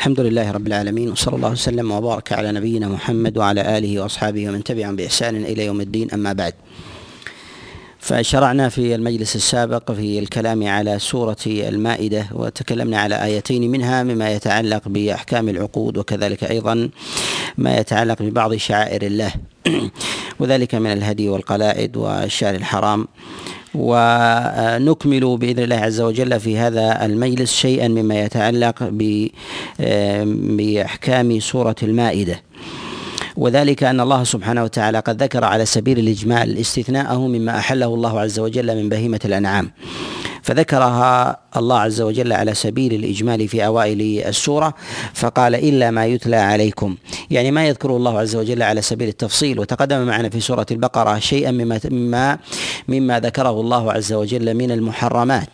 الحمد لله رب العالمين وصلى الله وسلم وبارك على نبينا محمد وعلى آله وأصحابه ومن تبعهم بإحسان إلى يوم الدين أما بعد. فشرعنا في المجلس السابق في الكلام على سورة المائدة وتكلمنا على آيتين منها مما يتعلق بأحكام العقود وكذلك أيضا ما يتعلق ببعض شعائر الله وذلك من الهدي والقلائد والشعر الحرام ونكمل بإذن الله عز وجل في هذا المجلس شيئا مما يتعلق بأحكام سورة المائدة. وذلك أن الله سبحانه وتعالى قد ذكر على سبيل الإجمال استثناءه مما أحله الله عز وجل من بهيمة الأنعام. فذكرها الله عز وجل على سبيل الإجمال في أوائل السورة فقال إلا ما يتلى عليكم. يعني ما يذكره الله عز وجل على سبيل التفصيل وتقدم معنا في سورة البقرة شيئا مما مما مما ذكره الله عز وجل من المحرمات.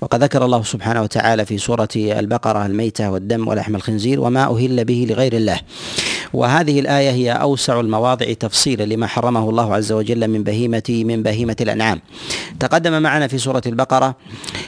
وقد ذكر الله سبحانه وتعالى في سورة البقرة الميتة والدم ولحم الخنزير وما أهل به لغير الله. وهذه الآية هي أوسع المواضع تفصيلا لما حرمه الله عز وجل من بهيمة من بهيمة الأنعام. تقدم معنا في سورة البقرة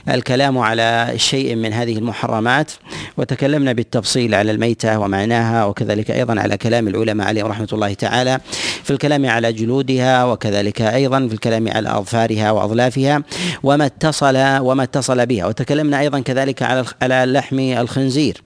الكلام على شيء من هذه المحرمات وتكلمنا بالتفصيل على الميتة ومعناها وكذلك أيضا على كلام العلماء عليهم رحمة الله تعالى في الكلام على جلودها وكذلك أيضا في الكلام على أظفارها وأظلافها وما اتصل وما اتصل بها. وتكلمنا أيضا كذلك على على لحم الخنزير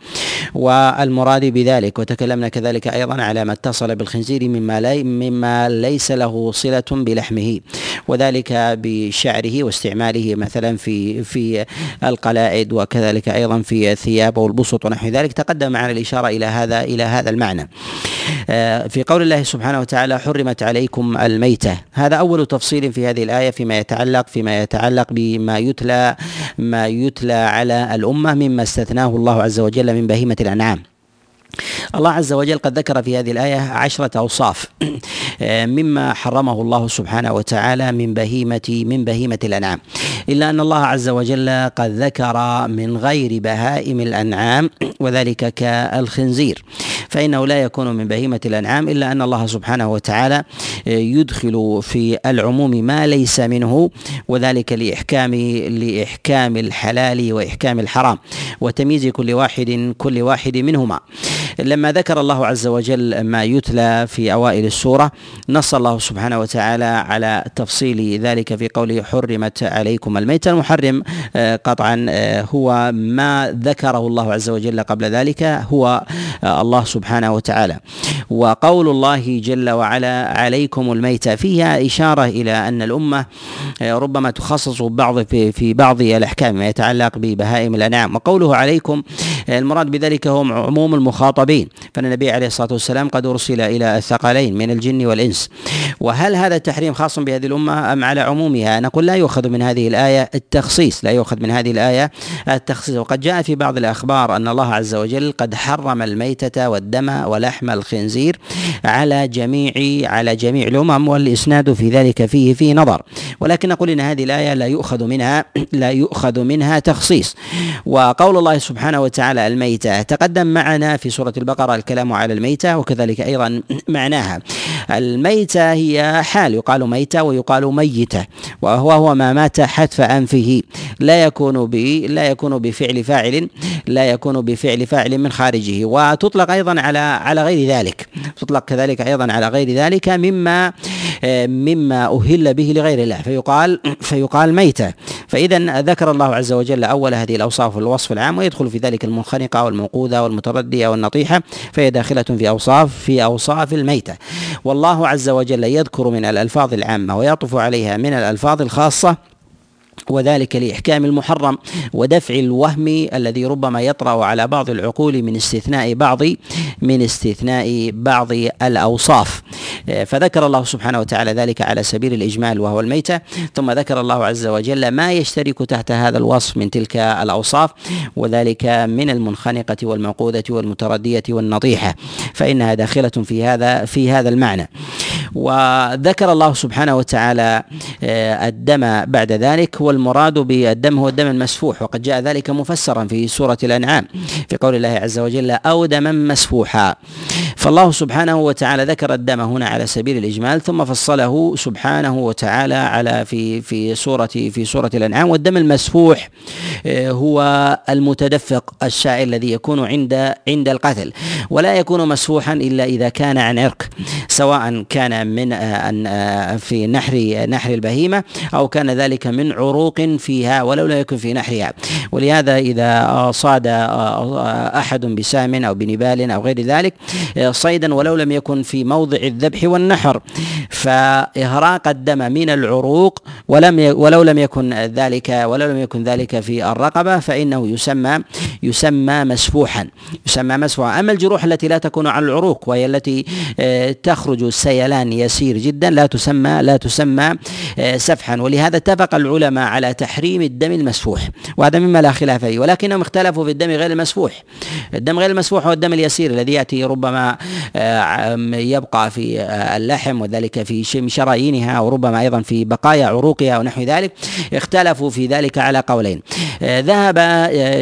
والمراد بذلك وتكلمنا كذلك أيضا على ما اتصل بالخنزير مما لي مما ليس له صلة بلحمه وذلك بشعره واستعماله مثلا في في القلائد وكذلك أيضا في الثياب والبسط ونحو ذلك تقدم معنا الإشارة إلى هذا إلى هذا المعنى. آه، في قول الله سبحانه وتعالى حرمت عليكم الميتة هذا أول تفصيل في هذه الآية فيما يتعلق فيما يتعلق بما يتلى ما يتلى على الأمة مما استثناه الله عز وجل من بهيمة الأنعام. الله عز وجل قد ذكر في هذه الآية عشرة أوصاف. مما حرمه الله سبحانه وتعالى من بهيمة من بهيمة الأنعام. إلا أن الله عز وجل قد ذكر من غير بهائم الأنعام وذلك كالخنزير. فإنه لا يكون من بهيمة الأنعام إلا أن الله سبحانه وتعالى يدخل في العموم ما ليس منه وذلك لإحكام لإحكام الحلال وإحكام الحرام وتمييز كل واحد كل واحد منهما. لما ذكر الله عز وجل ما يتلى في أوائل السورة نص الله سبحانه وتعالى على تفصيل ذلك في قوله حرمت عليكم الميت. المحرم آه، قطعا آه، هو ما ذكره الله عز وجل قبل ذلك هو آه، الله سبحانه وتعالى. وقول الله جل وعلا عليكم الميت فيها إشارة إلى أن الأمة ربما تخصص بعض في, في بعض الأحكام ما يتعلق ببهائم الأنعام. وقوله عليكم المراد بذلك هو عموم المخاطبين. فإن النبي عليه الصلاة والسلام قد أرسل إلى الثقلين من الجن والإنس. وهل هذا التحريم خاص بهذه الأمة أم على عمومها؟ نقول لا يؤخذ من هذه الآية التخصيص، لا يؤخذ من هذه الآية التخصيص، وقد جاء في بعض الأخبار أن الله عز وجل قد حرم الميتة والدم ولحم الخنزير على جميع على جميع الأمم والإسناد في ذلك فيه فيه نظر، ولكن نقول إن هذه الآية لا يؤخذ منها لا يؤخذ منها تخصيص، وقول الله سبحانه وتعالى الميتة تقدم معنا في سورة البقرة الكلام على الميتة وكذلك أيضا معناها. الميتة هي حال يقال ميتة ويقال ميتة وهو هو ما مات حتف أنفه. لا يكون ب لا يكون بفعل فاعل لا يكون بفعل فاعل من خارجه وتطلق أيضا على على غير ذلك. تطلق كذلك أيضا على غير ذلك مما مما أهل به لغير الله. فيقال فيقال ميتة. فاذا ذكر الله عز وجل أول هذه الأوصاف الوصف العام ويدخل في ذلك المنخنقة والموقوذة والمتردية والنطيحه فهي داخلة في أوصاف في أوصاف الميتة. والله عز وجل يذكر من الألفاظ العامة ويعطف عليها من الألفاظ الخاصة وذلك لإحكام المحرم ودفع الوهم الذي ربما يطرأ على بعض العقول من استثناء بعض من استثناء بعض الأوصاف. فذكر الله سبحانه وتعالى ذلك على سبيل الإجمال وهو الميتة. ثم ذكر الله عز وجل ما يشترك تحت هذا الوصف من تلك الأوصاف وذلك من المنخنقة والموقوذة والمتردية والنطيحة. فإنها داخلة في هذا في هذا المعنى. وذكر الله سبحانه وتعالى آه، الدم بعد ذلك والمراد بالدم هو الدم المسفوح وقد جاء ذلك مفسرا في سورة الأنعام في قول الله عز وجل أو دما مسفوحا. فالله سبحانه وتعالى ذكر الدم هنا على سبيل الإجمال ثم فصله سبحانه وتعالى على في في سورة في سورة الأنعام. والدم المسفوح آه، هو المتدفق الشائع الذي يكون عند عند القتل ولا يكون مسفوحا إلا إذا كان عن عرق سواء كان من آه، في نحر نحر البهيمة أو كان ذلك من عروق فيها ولو لا يكن في نحرها. ولهذا إذا صاد آه، أحد بسام أو بنبال أو غير ذلك صيدا ولو لم يكن في موضع الذبح والنحر. فإهراق الدم من العروق ولم ولو لم يكن ذلك ولو لم يكن ذلك في الرقبة فإنه يسمى يسمى مسفوحا. يسمى مسفوحا. أما الجروح التي لا تكون على العروق وهي التي آه، تخرج سيلان يسير جدا لا تسمى لا تسمى آه، سفحا. ولهذا اتفق العلماء على تحريم الدم المسفوح. وهذا مما لا خلاف فيه. ولكنهم اختلفوا في الدم غير المسفوح. الدم غير المسفوح هو الدم اليسير الذي يأتي ربما يبقى في اللحم وذلك في شرايينها وربما أيضا في بقايا عروقها ونحو ذلك اختلفوا في ذلك على قولين. ذهب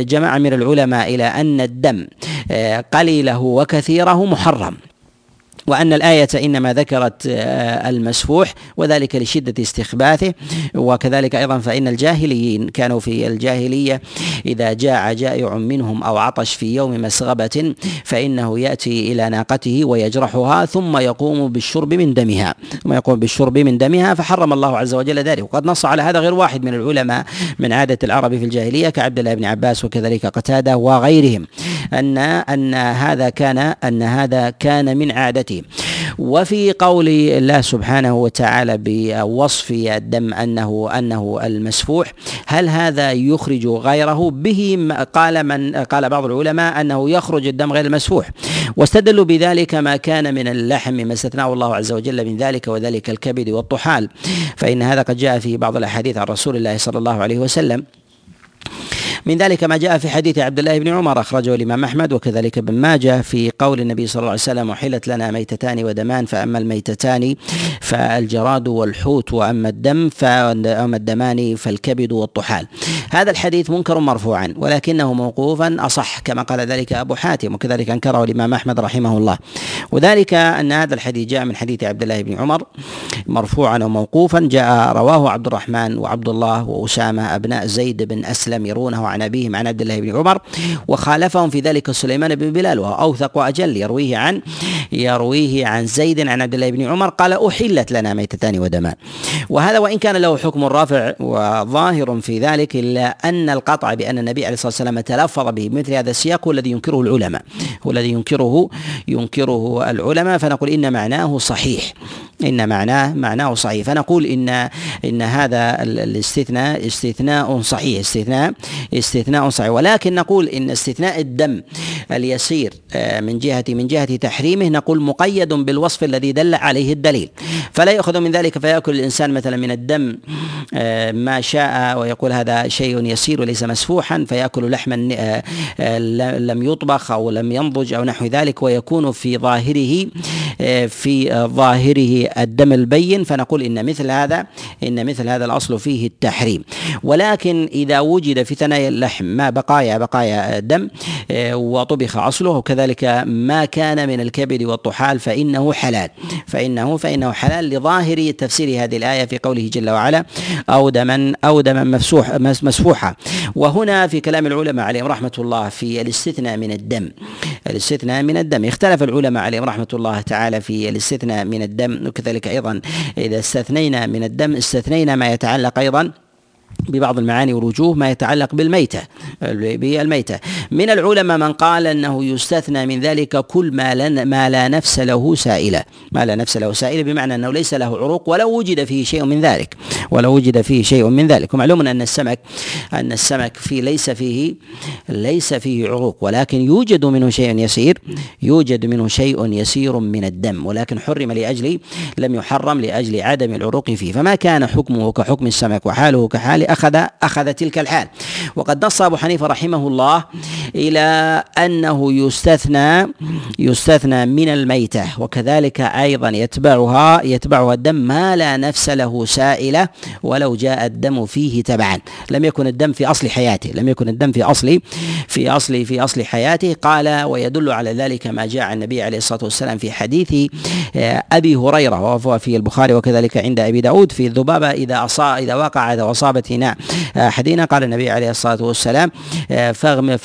جماعة من العلماء إلى أن الدم قليله وكثيره محرم. وأن الآية إنما ذكرت آه، المسفوح وذلك لشدة استخباثه. وكذلك أيضا فإن الجاهليين كانوا في الجاهلية إذا جاع جائع منهم أو عطش في يوم مسغبة فإنه يأتي إلى ناقته ويجرحها ثم يقوم بالشرب من دمها. ثم يقوم بالشرب من دمها فحرم الله عز وجل ذلك. وقد نص على هذا غير واحد من العلماء من عادة العرب في الجاهلية كعبد الله بن عباس وكذلك قتادة وغيرهم أن أن هذا كان أن هذا كان من عادته. وفي قول الله سبحانه وتعالى بوصف الدم أنه أنه المسفوح هل هذا يخرج غيره؟ به قال من قال بعض العلماء أنه يخرج الدم غير المسفوح. واستدلوا بذلك ما كان من اللحم مما استثناه الله عز وجل من ذلك وذلك الكبد والطحال. فإن هذا قد جاء في بعض الأحاديث عن رسول الله صلى الله عليه وسلم. من ذلك ما جاء في حديث عبد الله بن عمر أخرجه الإمام أحمد وكذلك ابن ماجه في قول النبي صلى الله عليه وسلم أحلت لنا ميتتان ودمان فأما الميتتان فالجراد والحوت وأما الدم فأما الدمان فالكبد والطحال. هذا الحديث منكر مرفوعا ولكنه موقوفا أصح كما قال ذلك أبو حاتم وكذلك أنكره الإمام أحمد رحمه الله. وذلك أن هذا الحديث جاء من حديث عبد الله بن عمر مرفوعا وموقوفا جاء رواه عبد الرحمن وعبد الله وأسامة أبناء زيد بن أسلم يرونه عن أبيهم عن عبد الله بن عمر وخالفهم في ذلك سليمان بن بلال وهو أوثق وأجل يرويه عن يرويه عن زيد عن عبد الله بن عمر قال أحلت لنا ميتتان ودمان وهذا وإن كان له حكم رافع وظاهر في ذلك إلا أن القطع بأن النبي عليه الصلاة والسلام تلفظ به بمثل هذا السياق هو الذي ينكره العلماء هو الذي ينكره ينكره العلماء فنقول إن معناه صحيح إن معناه معناه صحيح. فنقول إن إن هذا الاستثناء استثناء صحيح استثناء استثناء صحيح. ولكن نقول إن استثناء الدم اليسير آه، من جهة من جهة تحريمه نقول مقيد بالوصف الذي دل عليه الدليل. فلا يؤخذ من ذلك فيأكل الإنسان مثلا من الدم آه، ما شاء ويقول هذا شيء يسير وليس مسفوحا فيأكل لحما آه، لم يطبخ أو لم ينضج أو نحو ذلك ويكون في ظاهره في ظاهره الدم البين. فنقول إن مثل هذا إن مثل هذا الأصل فيه التحريم. ولكن إذا وجد في ثنايا اللحم ما بقايا بقايا دم آه، وطبخ أصله. وكذلك ما كان من الكبد والطحال فإنه حلال. فإنه فإنه حلال لظاهر تفسير هذه الآية في قوله جل وعلا أو دما أو دما مفسوح مسفوحا وهنا في كلام العلماء عليهم رحمة الله في الاستثناء من الدم. الاستثناء من الدم. اختلف العلماء عليهم رحمة الله تعالى في الاستثناء من الدم. وكذلك أيضا إذا استثنينا من الدم استثنينا ما يتعلق أيضا ببعض المعاني والوجوه ما يتعلق بالميتة بالميتة. من العلماء من قال أنه يستثنى من ذلك كل ما, لن ما لا نفس له سائلة. ما لا نفس له سائلة بمعنى أنه ليس له عروق ولو وجد فيه شيء من ذلك. ولو وجد فيه شيء من ذلك. ومعلوم أن السمك أن السمك في ليس فيه ليس فيه عروق ولكن يوجد منه شيء يسير يوجد منه شيء يسير من الدم ولكن حرم لأجل لم يحرم لأجل عدم العروق فيه. فما كان حكمه كحكم السمك وحاله كحال أخذ أخذ تلك الحال. وقد نص أبو حنيفة رحمه الله إلى أنه يستثنى يستثنى من الميتة. وكذلك أيضا يتبعها يتبعها الدم ما لا نفس له سائلة ولو جاء الدم فيه تبعا. لم يكن الدم في أصل حياته لم يكن الدم في أصل في أصل في أصل حياته. قال ويدل على ذلك ما جاء عن النبي عليه الصلاة والسلام في حديث آه، أبي هريرة وهو في البخاري وكذلك عند أبي داود في الذبابة إذا أصاب إذا وقعت وأصابت إناء أحدنا. قال النبي عليه الصلاة والسلام آه، فاغم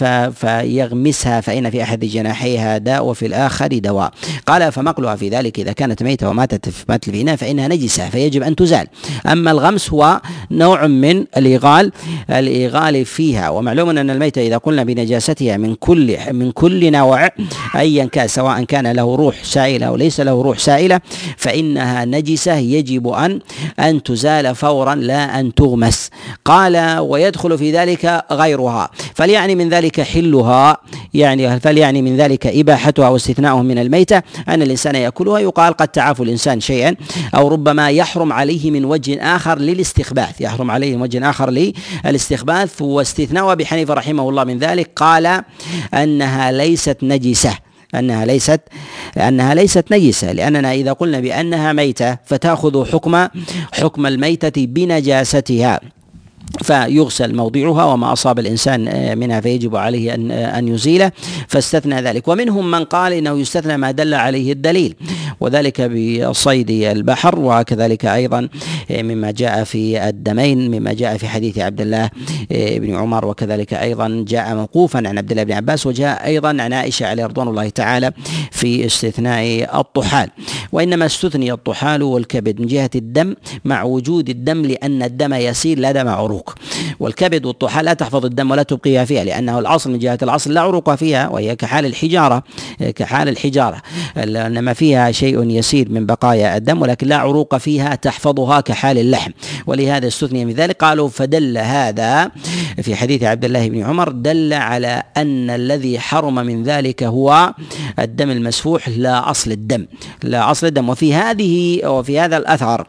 فيغمسها فإن في أحد جناحيها داء وفي الآخر دواء. قال فمقلها في ذلك إذا كانت ميتة وماتت في مات في إناء فإنها نجسة فيجب أن تزال. أما الغمس هو نوع من الإيغال الإيغال فيها. ومعلوم أن الميتة إذا قلنا بنجاستها من كل من كل نوع أيا كان سواء كان له روح سائلة أو ليس له روح سائلة فإنها نجسة. يجب أن أن تزال فورا لا أن تغمس. قال ويدخل في ذلك غيرها. فليعني من ذلك حلها يعني فليعني من ذلك إباحتها واستثناؤه من الميتة؟ أن الإنسان يأكلها يقال قد تعاف الإنسان شيئا أو ربما يحرم عليه من وجه آخر للاستخباث. يحرم عليه من وجه آخر للاستخباث. واستثناء أبي حنيفة رحمه الله من ذلك قال أنها ليست نجسة. أنها ليست أنها ليست نجسة لأننا إذا قلنا بأنها ميتة فتأخذ حكم حكم الميتة بنجاستها. فيغسل موضعها وما أصاب الإنسان آه، منها فيجب عليه أن آه، أن يزيله. فاستثنى ذلك. ومنهم من قال إنه يستثنى ما دل عليه الدليل وذلك بصيد البحر وكذلك أيضا آه، مما جاء في الدمين مما جاء في حديث عبد الله بن عمر وكذلك أيضا جاء موقوفا عن عبد الله بن عباس وجاء أيضا عن عائشة عليه رضوان الله تعالى في استثناء الطحال. وإنما استثني الطحال والكبد من جهة الدم مع وجود الدم لأن الدم يسير لا دم عروق. العروق والكبد والطحال لا تحفظ الدم ولا تبقيها فيها لأنه الأصل من جهة الأصل لا عروق فيها وهي كحال الحجارة كحال الحجارة. إنما فيها شيء يسير من بقايا الدم ولكن لا عروق فيها تحفظها كحال اللحم. ولهذا استثني من ذلك قالوا فدل هذا في حديث عبد الله بن عمر دل على أن الذي حرم من ذلك هو الدم المسفوح لا أصل الدم لا أصل الدم. وفي هذه وفي هذا الأثر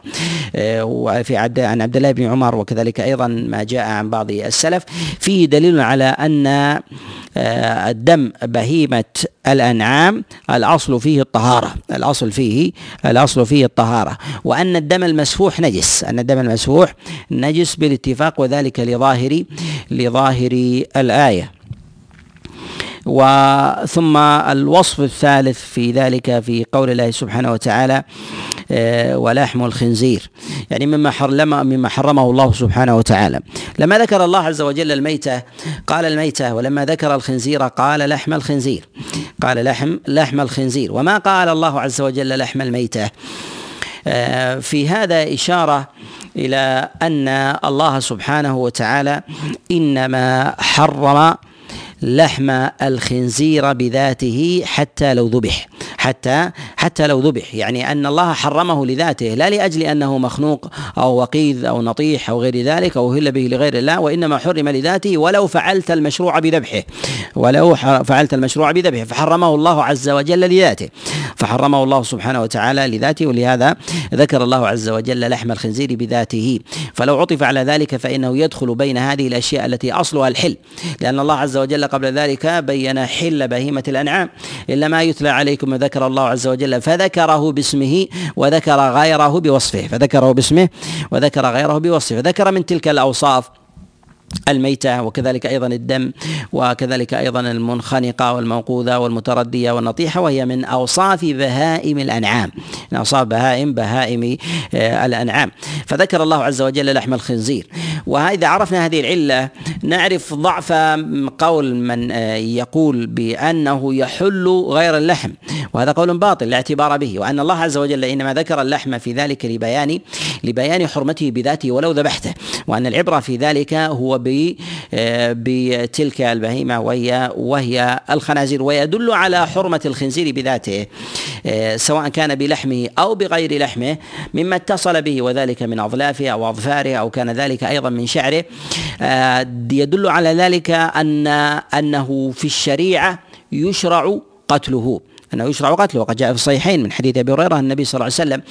آه، وفي عن عبد الله بن عمر وكذلك أيضا ما جاء عن بعض السلف فيه دليل على أن آه، الدم بهيمة الأنعام الأصل فيه الطهارة الأصل فيه الأصل فيه الطهارة وأن الدم المسفوح نجس أن الدم المسفوح نجس بالاتفاق وذلك لظاهر لظاهر الآية. وثم الوصف الثالث في ذلك في قول الله سبحانه وتعالى آه، ولحم الخنزير. يعني مما حرم مما حرمه الله سبحانه وتعالى. لما ذكر الله عز وجل الميتة قال الميتة ولما ذكر الخنزير قال لحم الخنزير. قال لحم لحم الخنزير. وما قال الله عز وجل لحم الميتة؟ آه، في هذا إشارة إلى أن الله سبحانه وتعالى إنما حرم لحم الخنزير بذاته حتى لو ذبح. حتى حتى لو ذبح. يعني أن الله حرمه لذاته لا لأجل أنه مخنوق أو وقيذ أو نطيح أو غير ذلك أو هل به لغير الله وإنما حرم لذاته ولو فعلت المشروع بذبحه. ولو فعلت المشروع بذبحه. فحرمه الله عز وجل لذاته. فحرمه الله سبحانه وتعالى لذاته ولهذا ذكر الله عز وجل لحم الخنزير بذاته. فلو عطف على ذلك فإنه يدخل بين هذه الأشياء التي أصلها الحل. لأن الله عز وجل قبل ذلك بين حل بهيمة الأنعام. إلا ما يتلى عليكم ذكر ذكر الله عز وجل فذكره باسمه وذكر غيره بوصفه فذكره باسمه وذكر غيره بوصفه فذكر من تلك الأوصاف الميتة وكذلك أيضا الدم وكذلك أيضا المنخنقة والموقوذة والمتردية والنطيحة وهي من أوصاف بهائم الأنعام. من أوصاف بهائم بهائم آه، الأنعام. فذكر الله عز وجل لحم الخنزير. وإذا عرفنا هذه العلة نعرف ضعف قول من آه، يقول بأنه يحل غير اللحم. وهذا قول باطل لا اعتبار به. وأن الله عز وجل إنما ذكر اللحم في ذلك لبيان لبيان حرمته بذاته ولو ذبحته. وأن العبرة في ذلك هو بتلك البهيمة وهي وهي الخنازير ويدل على حرمة الخنزير بذاته آه، سواء كان بلحمه أو بغير لحمه مما اتصل به وذلك من أظلافه أو أظفاره أو كان ذلك أيضا من شعره. آه، يدل على ذلك أن أنه في الشريعة يشرع قتله. أنه يشرع قتله. وقد جاء في الصحيحين من حديث أبي هريرة النبي صلى الله عليه وسلم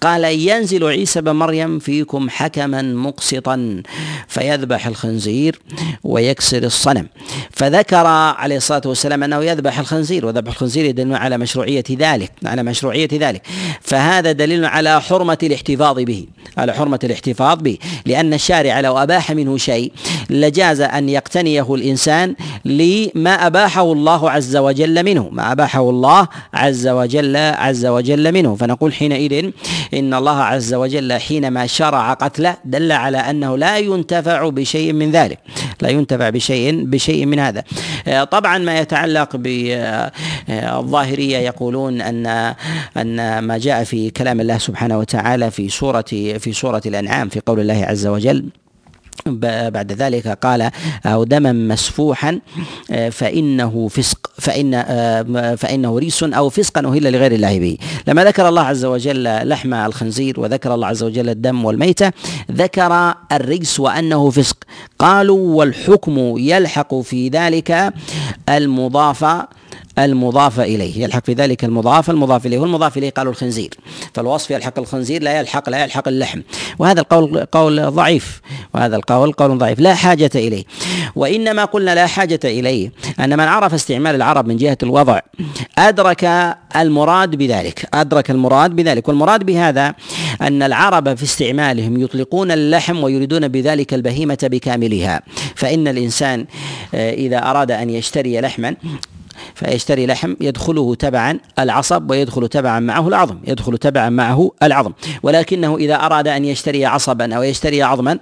قال ينزل عيسى بن مريم فيكم حكما مقسطا فيذبح الخنزير ويكسر الصنم. فذكر عليه الصلاة والسلام أنه يذبح الخنزير وذبح الخنزير يدل على مشروعية ذلك على مشروعية ذلك. فهذا دليل على حرمة الاحتفاظ به على حرمة الاحتفاظ به. لأن الشارع لو أباح منه شيء لجاز أن يقتنيه الإنسان لما أباحه الله عز وجل منه ما أباحه الله عز وجل عز وجل منه. فنقول حينئذ إن الله عز وجل حينما شرع قتله دل على أنه لا ينتفع بشيء من ذلك. لا ينتفع بشيء بشيء من هذا. طبعا ما يتعلق بالظاهريه يقولون أن أن ما جاء في كلام الله سبحانه وتعالى في سورة في سورة الأنعام في قول الله عز وجل بعد ذلك قال أو دما مسفوحا آه، فإنه فسق فإن آه، فإنه ريس أو فسقا أهل لغير الله به. لما ذكر الله عز وجل لحم الخنزير وذكر الله عز وجل الدم والميتة ذكر الرجس وأنه فسق. قالوا والحكم يلحق في ذلك المضاف المضاف إليه يلحق في ذلك المضاف المضاف إليه والمضاف إليه قالوا الخنزير. فالوصف يلحق الخنزير لا يلحق لا يلحق اللحم. وهذا القول قول ضعيف. وهذا القول قول ضعيف. لا حاجة إليه. وإنما قلنا لا حاجة إليه أن من عرف استعمال العرب من جهة الوضع أدرك المراد بذلك أدرك المراد بذلك. والمراد بهذا أن العرب في استعمالهم يطلقون اللحم ويريدون بذلك البهيمة بكاملها. فإن الإنسان آه، إذا أراد أن يشتري لحما فيشتري لحم يدخله تبعا العصب ويدخل تبعا معه العظم يدخل تبعا معه العظم. ولكنه إذا أراد أن يشتري عصبا أو يشتري عظما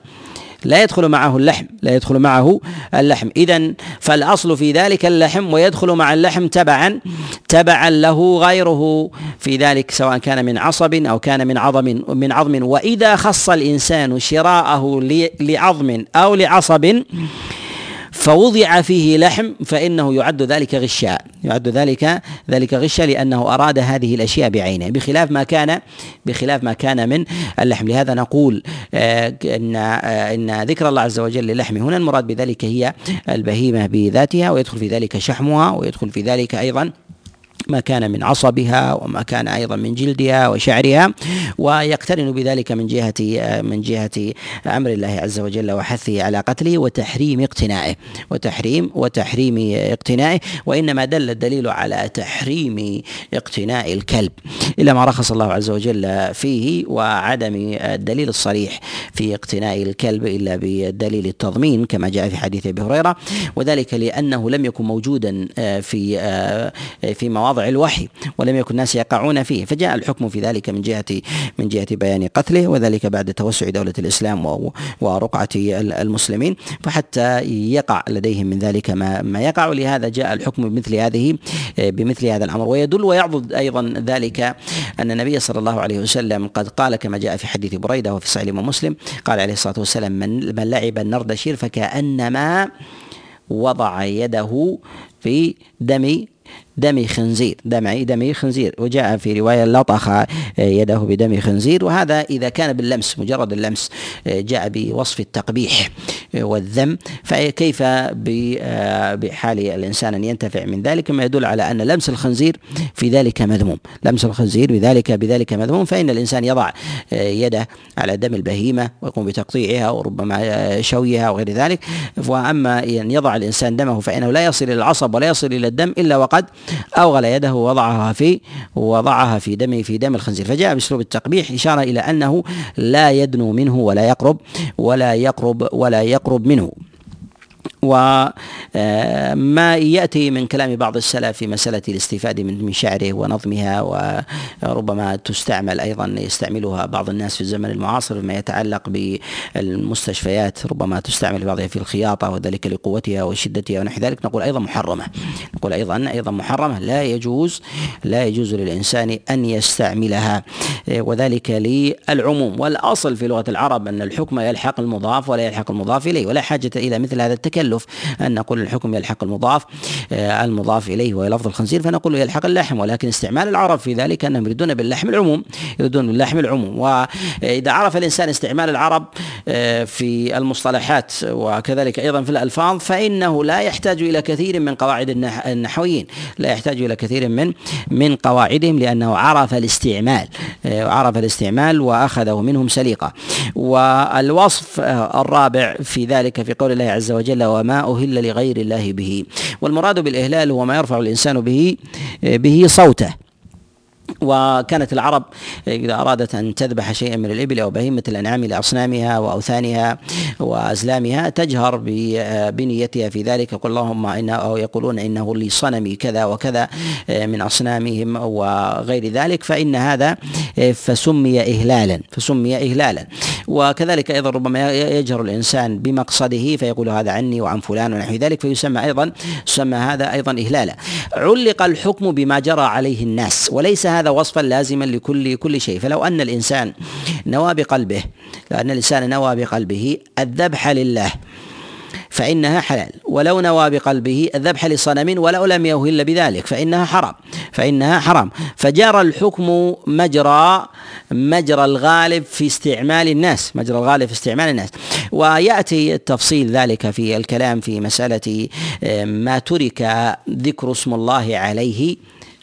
لا يدخل معه اللحم لا يدخل معه اللحم. اذا فالأصل في ذلك اللحم ويدخل مع اللحم تبعا تبعا له غيره. في ذلك سواء كان من عصب أو كان من عظم من عظم. وإذا خص الإنسان شراءه لعظم أو لعصب فوضع فيه لحم فإنه يعد ذلك غشا يعد ذلك ذلك غشا لأنه أراد هذه الأشياء بعينه. بخلاف ما كان بخلاف ما كان من اللحم. لهذا نقول آه، إن آه، إن ذكر الله عز وجل للحم. هنا المراد بذلك هي البهيمة بذاتها ويدخل في ذلك شحمها ويدخل في ذلك أيضا ما كان من عصبها وما كان أيضا من جلدها وشعرها ويقترن بذلك من جهة من جهة أمر الله عز وجل وحثه على قتله وتحريم اقتنائه وتحريم وتحريم اقتنائه وإنما دل الدليل على تحريم اقتناء الكلب. الا ما رخص الله عز وجل فيه وعدم الدليل الصريح في اقتناء الكلب إلا بدليل التضمين كما جاء في حديث أبي هريرة وذلك لأنه لم يكن موجودا في في مواضع وضع الوحي ولم يكن الناس يقعون فيه فجاء الحكم في ذلك من جهة من جهة بيان قتله وذلك بعد توسع دولة الإسلام ورقعة المسلمين فحتى يقع لديهم من ذلك ما ما يقع. ولهذا جاء الحكم بمثل هذه بمثل هذا الأمر. ويدل ويعضد أيضا ذلك أن النبي صلى الله عليه وسلم قد قال كما جاء في حديث بريدة وفي صحيح مسلم قال عليه الصلاة والسلام من, من لعب النردشير فكأنما وضع يده في دم دم خنزير. دم دم خنزير. وجاء في رواية لطخ يده بدم خنزير. وهذا إذا كان باللمس مجرد اللمس جاء بوصف التقبيح والذم. فكيف بحال الإنسان أن ينتفع من ذلك؟ ما يدل على أن لمس الخنزير في ذلك مذموم. لمس الخنزير بذلك بذلك مذموم. فإن الإنسان يضع يده على دم البهيمة ويقوم بتقطيعها وربما شويها وغير ذلك. وأما إن يضع الإنسان دمه فإنه لا يصل إلى العصب ولا يصل إلى الدم إلا وقد أوغل يده ووضعها في وضعها في دم في دم الخنزير. فجاء بأسلوب التقبيح إشارة إلى أنه لا يدنو منه ولا يقرب ولا يقرب ولا يقرب منه. وما يأتي من كلام بعض السلف في مسألة الاستفادة من شعره ونظمها وربما تستعمل أيضا يستعملها بعض الناس في الزمن المعاصر فيما يتعلق بالمستشفيات ربما تستعمل بعضها في الخياطة وذلك لقوتها وشدتها ونحو ذلك. نقول أيضا محرمة. نقول أيضا أيضا محرمة. لا يجوز لا يجوز للإنسان أن يستعملها. وذلك للعموم. والأصل في لغة العرب أن الحكم يلحق المضاف ولا يلحق المضاف إليه ولا حاجة إلى مثل هذا التكلم التخلف أن نقول الحكم يلحق المضاف آه، المضاف إليه وهي لفظ الخنزير فنقول يلحق اللحم ولكن استعمال العرب في ذلك أنهم يريدون باللحم العموم يريدون باللحم العموم. وإذا عرف الإنسان استعمال العرب آه، في المصطلحات وكذلك أيضا في الألفاظ فإنه لا يحتاج إلى كثير من قواعد النحويين لا يحتاج إلى كثير من من قواعدهم لأنه عرف الاستعمال آه، عرف الاستعمال وأخذه منهم سليقة. والوصف الرابع في ذلك في قول الله عز وجل وما أهل لغير الله به. والمراد بالإهلال هو ما يرفع الإنسان به به صوته. وكانت العرب إذا أرادت أن تذبح شيئا من الإبل أو بهيمة الأنعام لأصنامها وأوثانها وأزلامها تجهر بنيتها في ذلك يقول اللهم إنه أو يقولون إنه لصنمي كذا وكذا من أصنامهم وغير ذلك فإن هذا فسمي إهلالا فسمي إهلالا. وكذلك أيضا ربما يجهر الإنسان بمقصده فيقول هذا عني وعن فلان ونحو ذلك فيسمى أيضا يسمى هذا أيضا إهلالا. علق الحكم بما جرى عليه الناس وليس هذا هذا وصفا لازما لكل كل شيء. فلو أن الإنسان نوى بقلبه لو أن الإنسان نوى بقلبه الذبح لله فإنها حلال. ولو نوى بقلبه الذبح لصنم ولو لم يهل بذلك فإنها حرام. فإنها حرام. فجرى الحكم مجرى مجرى الغالب في استعمال الناس. مجرى الغالب في استعمال الناس. ويأتي تفصيل ذلك في الكلام في مسألة آه، ما ترك ذكر اسم الله عليه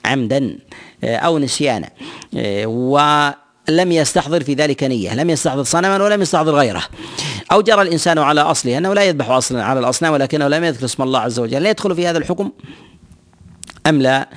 عمدا. أو نسيانا آه، ولم يستحضر في ذلك نية لم يستحضر صنما ولم يستحضر غيره. أو جرى الإنسان على أصله أنه لا يذبح أصلا على الأصنام ولكنه لم يذكر اسم الله عز وجل. لا يدخل في هذا الحكم أم لا؟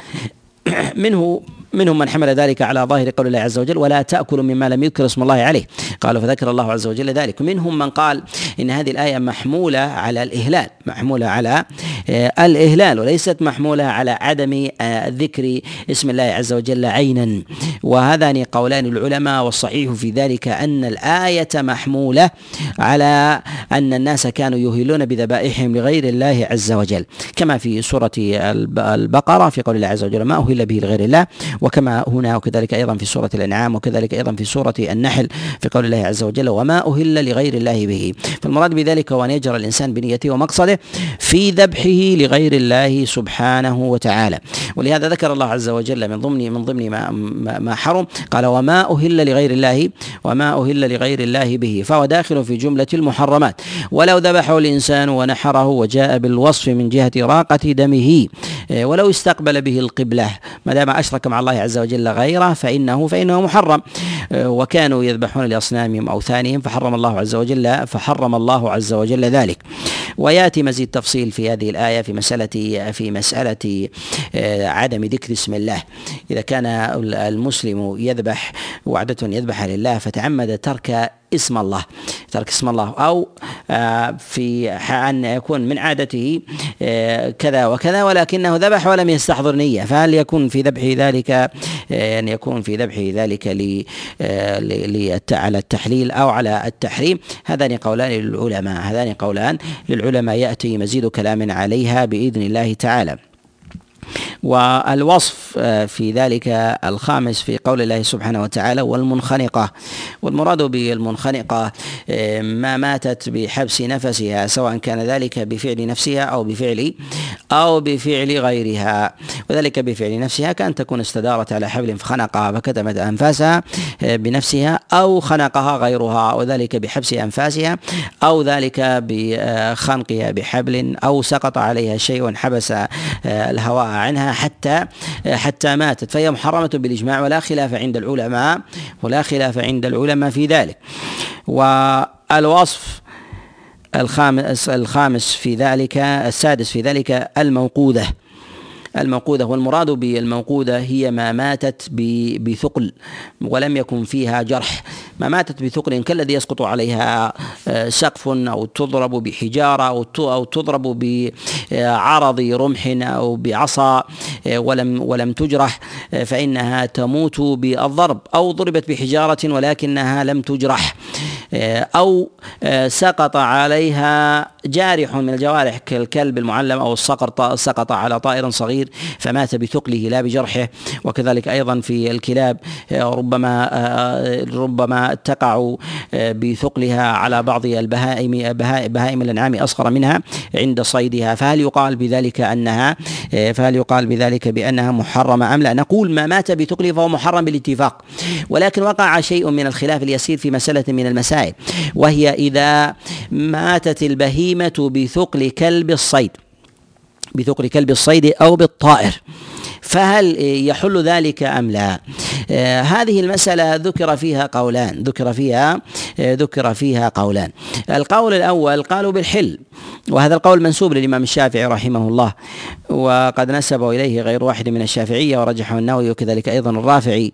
منه منهم من حمل ذلك على ظاهر قول الله عز وجل ولا تأكلوا مما لم يذكر اسم الله عليه. قالوا فذكر الله عز وجل ذلك. منهم من قال إن هذه الآية محمولة على الإهلال. محمولة على آه، الإهلال وليست محمولة على عدم آه، ذكر اسم الله عز وجل عينا. وهذان قولان العلماء والصحيح في ذلك أن الآية محمولة على أن الناس كانوا يهلون بذبائحهم لغير الله عز وجل. كما في سورة البقرة في قول الله عز وجل ما أهل به لغير الله. وكما هنا وكذلك أيضا في سورة الأنعام وكذلك أيضا في سورة النحل في قول الله عز وجل وما أهل لغير الله به. فالمراد بذلك هو أن يجرى الإنسان بنيته ومقصده في ذبحه لغير الله سبحانه وتعالى. ولهذا ذكر الله عز وجل من ضمن من ضمن ما ما حرم قال وما أهل لغير الله وما أهل لغير الله به. فهو داخل في جملة المحرمات. ولو ذبحه الإنسان ونحره وجاء بالوصف من جهة راقة دمه ولو استقبل به القبلة. ما دام أشرك مع الله عز وجل غيره فإنه فإنه محرم. وكانوا يذبحون لأصنامهم أوثانهم فحرم الله عز وجل فحرم الله عز وجل ذلك. ويأتي مزيد تفصيل في هذه الآية في مساله في مسألة آه، عدم ذكر اسم الله. إذا كان المسلم يذبح وعدة يذبح لله فتعمد ترك اسم الله ترك اسم الله. أو آه، في ان يكون من عادته آه، كذا وكذا ولكنه ذبح ولم يستحضر نية. فهل يكون في ذبحه ذلك ان يعني يكون في ذبحه ذلك على التحليل أو على التحريم؟ هذان قولان للعلماء هذان قولان للعلماء يأتي مزيد كلام عليها بإذن الله تعالى. والوصف آه، في ذلك الخامس في قول الله سبحانه وتعالى والمنخنقة. والمراد بالمنخنقة آه، ما ماتت بحبس نفسها سواء كان ذلك بفعل نفسها أو بفعل أو بفعل غيرها. وذلك بفعل نفسها كأن تكون استدارت على حبل فخنقها فكتمت أنفاسها آه، بنفسها أو خنقها غيرها وذلك بحبس أنفاسها أو ذلك بخنقها بحبل أو سقط عليها شيء حبس الهواء عنها. حتى حتى ماتت. فهي محرمة بالإجماع ولا خلاف عند العلماء ولا خلاف عند العلماء في ذلك. والوصف الخامس الخامس في ذلك السادس في ذلك الموقوذة. الموقوذة والمراد بالموقوذة هي ما ماتت بثقل ولم يكن فيها جرح. ما ماتت بثقل كالذي يسقط عليها آه، سقف أو تضرب بحجارة أو تضرب بعرض رمح أو بعصا آه، ولم ولم تجرح آه، فإنها تموت بالضرب. أو ضربت بحجارة ولكنها لم تجرح أو سقط عليها جارح من الجوارح كالكلب المعلم أو الصقر سقط على طائر صغير فمات بثقله لا بجرحه. وكذلك أيضا في الكلاب ربما ربما تقع بثقلها على بعض البهائم بهائم الأنعام أصغر منها عند صيدها. فهل يقال بذلك أنها فهل يقال بذلك بأنها محرمة أم لا؟ نقول ما مات بثقله فهو محرم بالاتفاق. ولكن وقع شيء من الخلاف اليسير في مسألة من المسائل وهي إذا ماتت البهيمه بثقل كلب الصيد بثقل كلب الصيد أو بالطائر. فهل يحل ذلك أم لا؟ آه هذه المسألة ذكر فيها قولان ذكر فيها آه ذكر فيها قولان. القول الأول قالوا بالحل وهذا القول منسوب للإمام الشافعي رحمه الله وقد نسبه إليه غير واحد من الشافعية ورجحه النووي وكذلك أيضا الرافعي.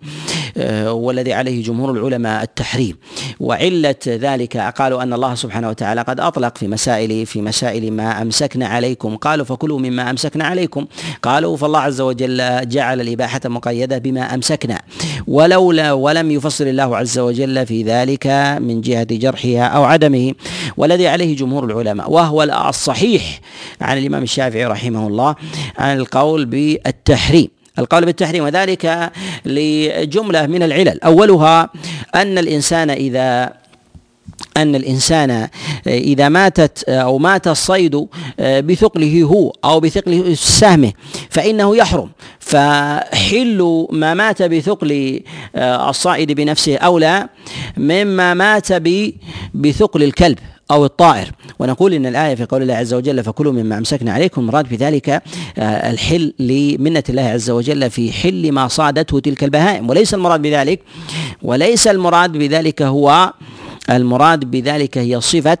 والذي عليه جمهور العلماء التحريم. وعلة ذلك قالوا أن الله سبحانه وتعالى قد أطلق في مسائل في مسائل ما أمسكنا عليكم. قالوا فكلوا مما أمسكنا عليكم. قالوا فالله عز وجل جعل الإباحة مقيدة بما أمسكنا. ولولا ولم يفصل الله عز وجل في ذلك من جهة جرحها أو عدمه والذي عليه جمهور العلماء. وهو الصحيح عن الإمام الشافعي رحمه الله عن القول بالتحريم. القول بالتحريم وذلك لجملة من العلل. أولها أن الإنسان إذا أن الإنسان إذا ماتت أو مات الصيد بثقله هو أو بثقل سهمه فإنه يحرم. فحل ما مات بثقل الصائد بنفسه أولى مما مات بثقل الكلب. أو الطائر. ونقول إن الآية في قول الله عز وجل فكلوا مما أمسكنا عليكم. مراد بذلك الحل لمنة الله عز وجل في حل ما صادته تلك البهائم. وليس المراد بذلك وليس المراد بذلك هو المراد بذلك هي صفة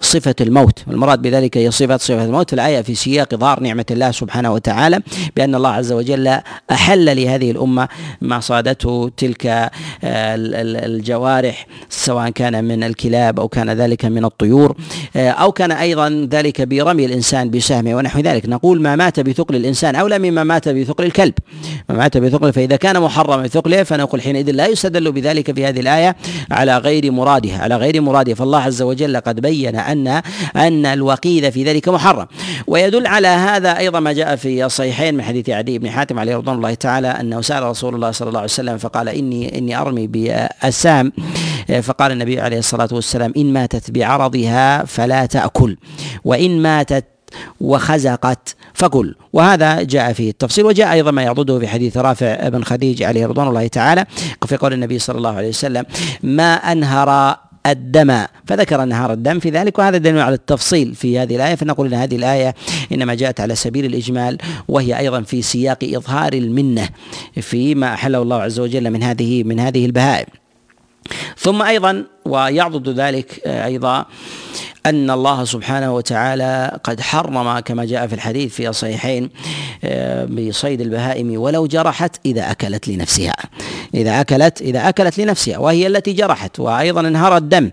صفة الموت. والمراد بذلك هي صفة صفة الموت. الآية في سياق إظهار نعمة الله سبحانه وتعالى بأن الله عز وجل أحل لهذه الأمة ما صادته تلك الجوارح سواء كان من الكلاب أو كان ذلك من الطيور أو كان أيضا ذلك برمي الإنسان بسهمه ونحو ذلك. نقول ما مات بثقل الإنسان أولى مما مات بثقل الكلب. ما مات بثقل فإذا كان محرما بثقله فنقول حينئذ لا يستدل بذلك في هذه الآية على غير مرادها على غير مرادها. فالله عز وجل قد بين أن أن الوقيد في ذلك محرم. ويدل على هذا أيضا ما جاء في الصحيحين من حديث عدي بن حاتم عليه رضوان الله تعالى أنه سأل رسول الله صلى الله عليه وسلم فقال إني إني أرمي بالسام. فقال النبي عليه الصلاة والسلام إن ماتت بعرضها فلا تأكل وإن ماتت وخزقت فكل. وهذا جاء فيه التفصيل وجاء أيضا ما يعضده في حديث رافع بن خديج عليه رضوان الله تعالى في قول النبي صلى الله عليه وسلم ما أنهر الدم. فذكر نهار الدم في ذلك وهذا دليل على التفصيل في هذه الآية. فنقول أن هذه الآية إنما جاءت على سبيل الإجمال وهي أيضا في سياق إظهار المنة فيما أحله الله عز وجل من هذه من هذه البهائم. ثم أيضا ويعضد ذلك أيضا أن الله سبحانه وتعالى قد حرم كما جاء في الحديث في الصحيحين آه، بصيد البهائم ولو جرحت إذا أكلت لنفسها. إذا أكلت إذا أكلت لنفسها وهي التي جرحت وأيضا انهار الدم آه،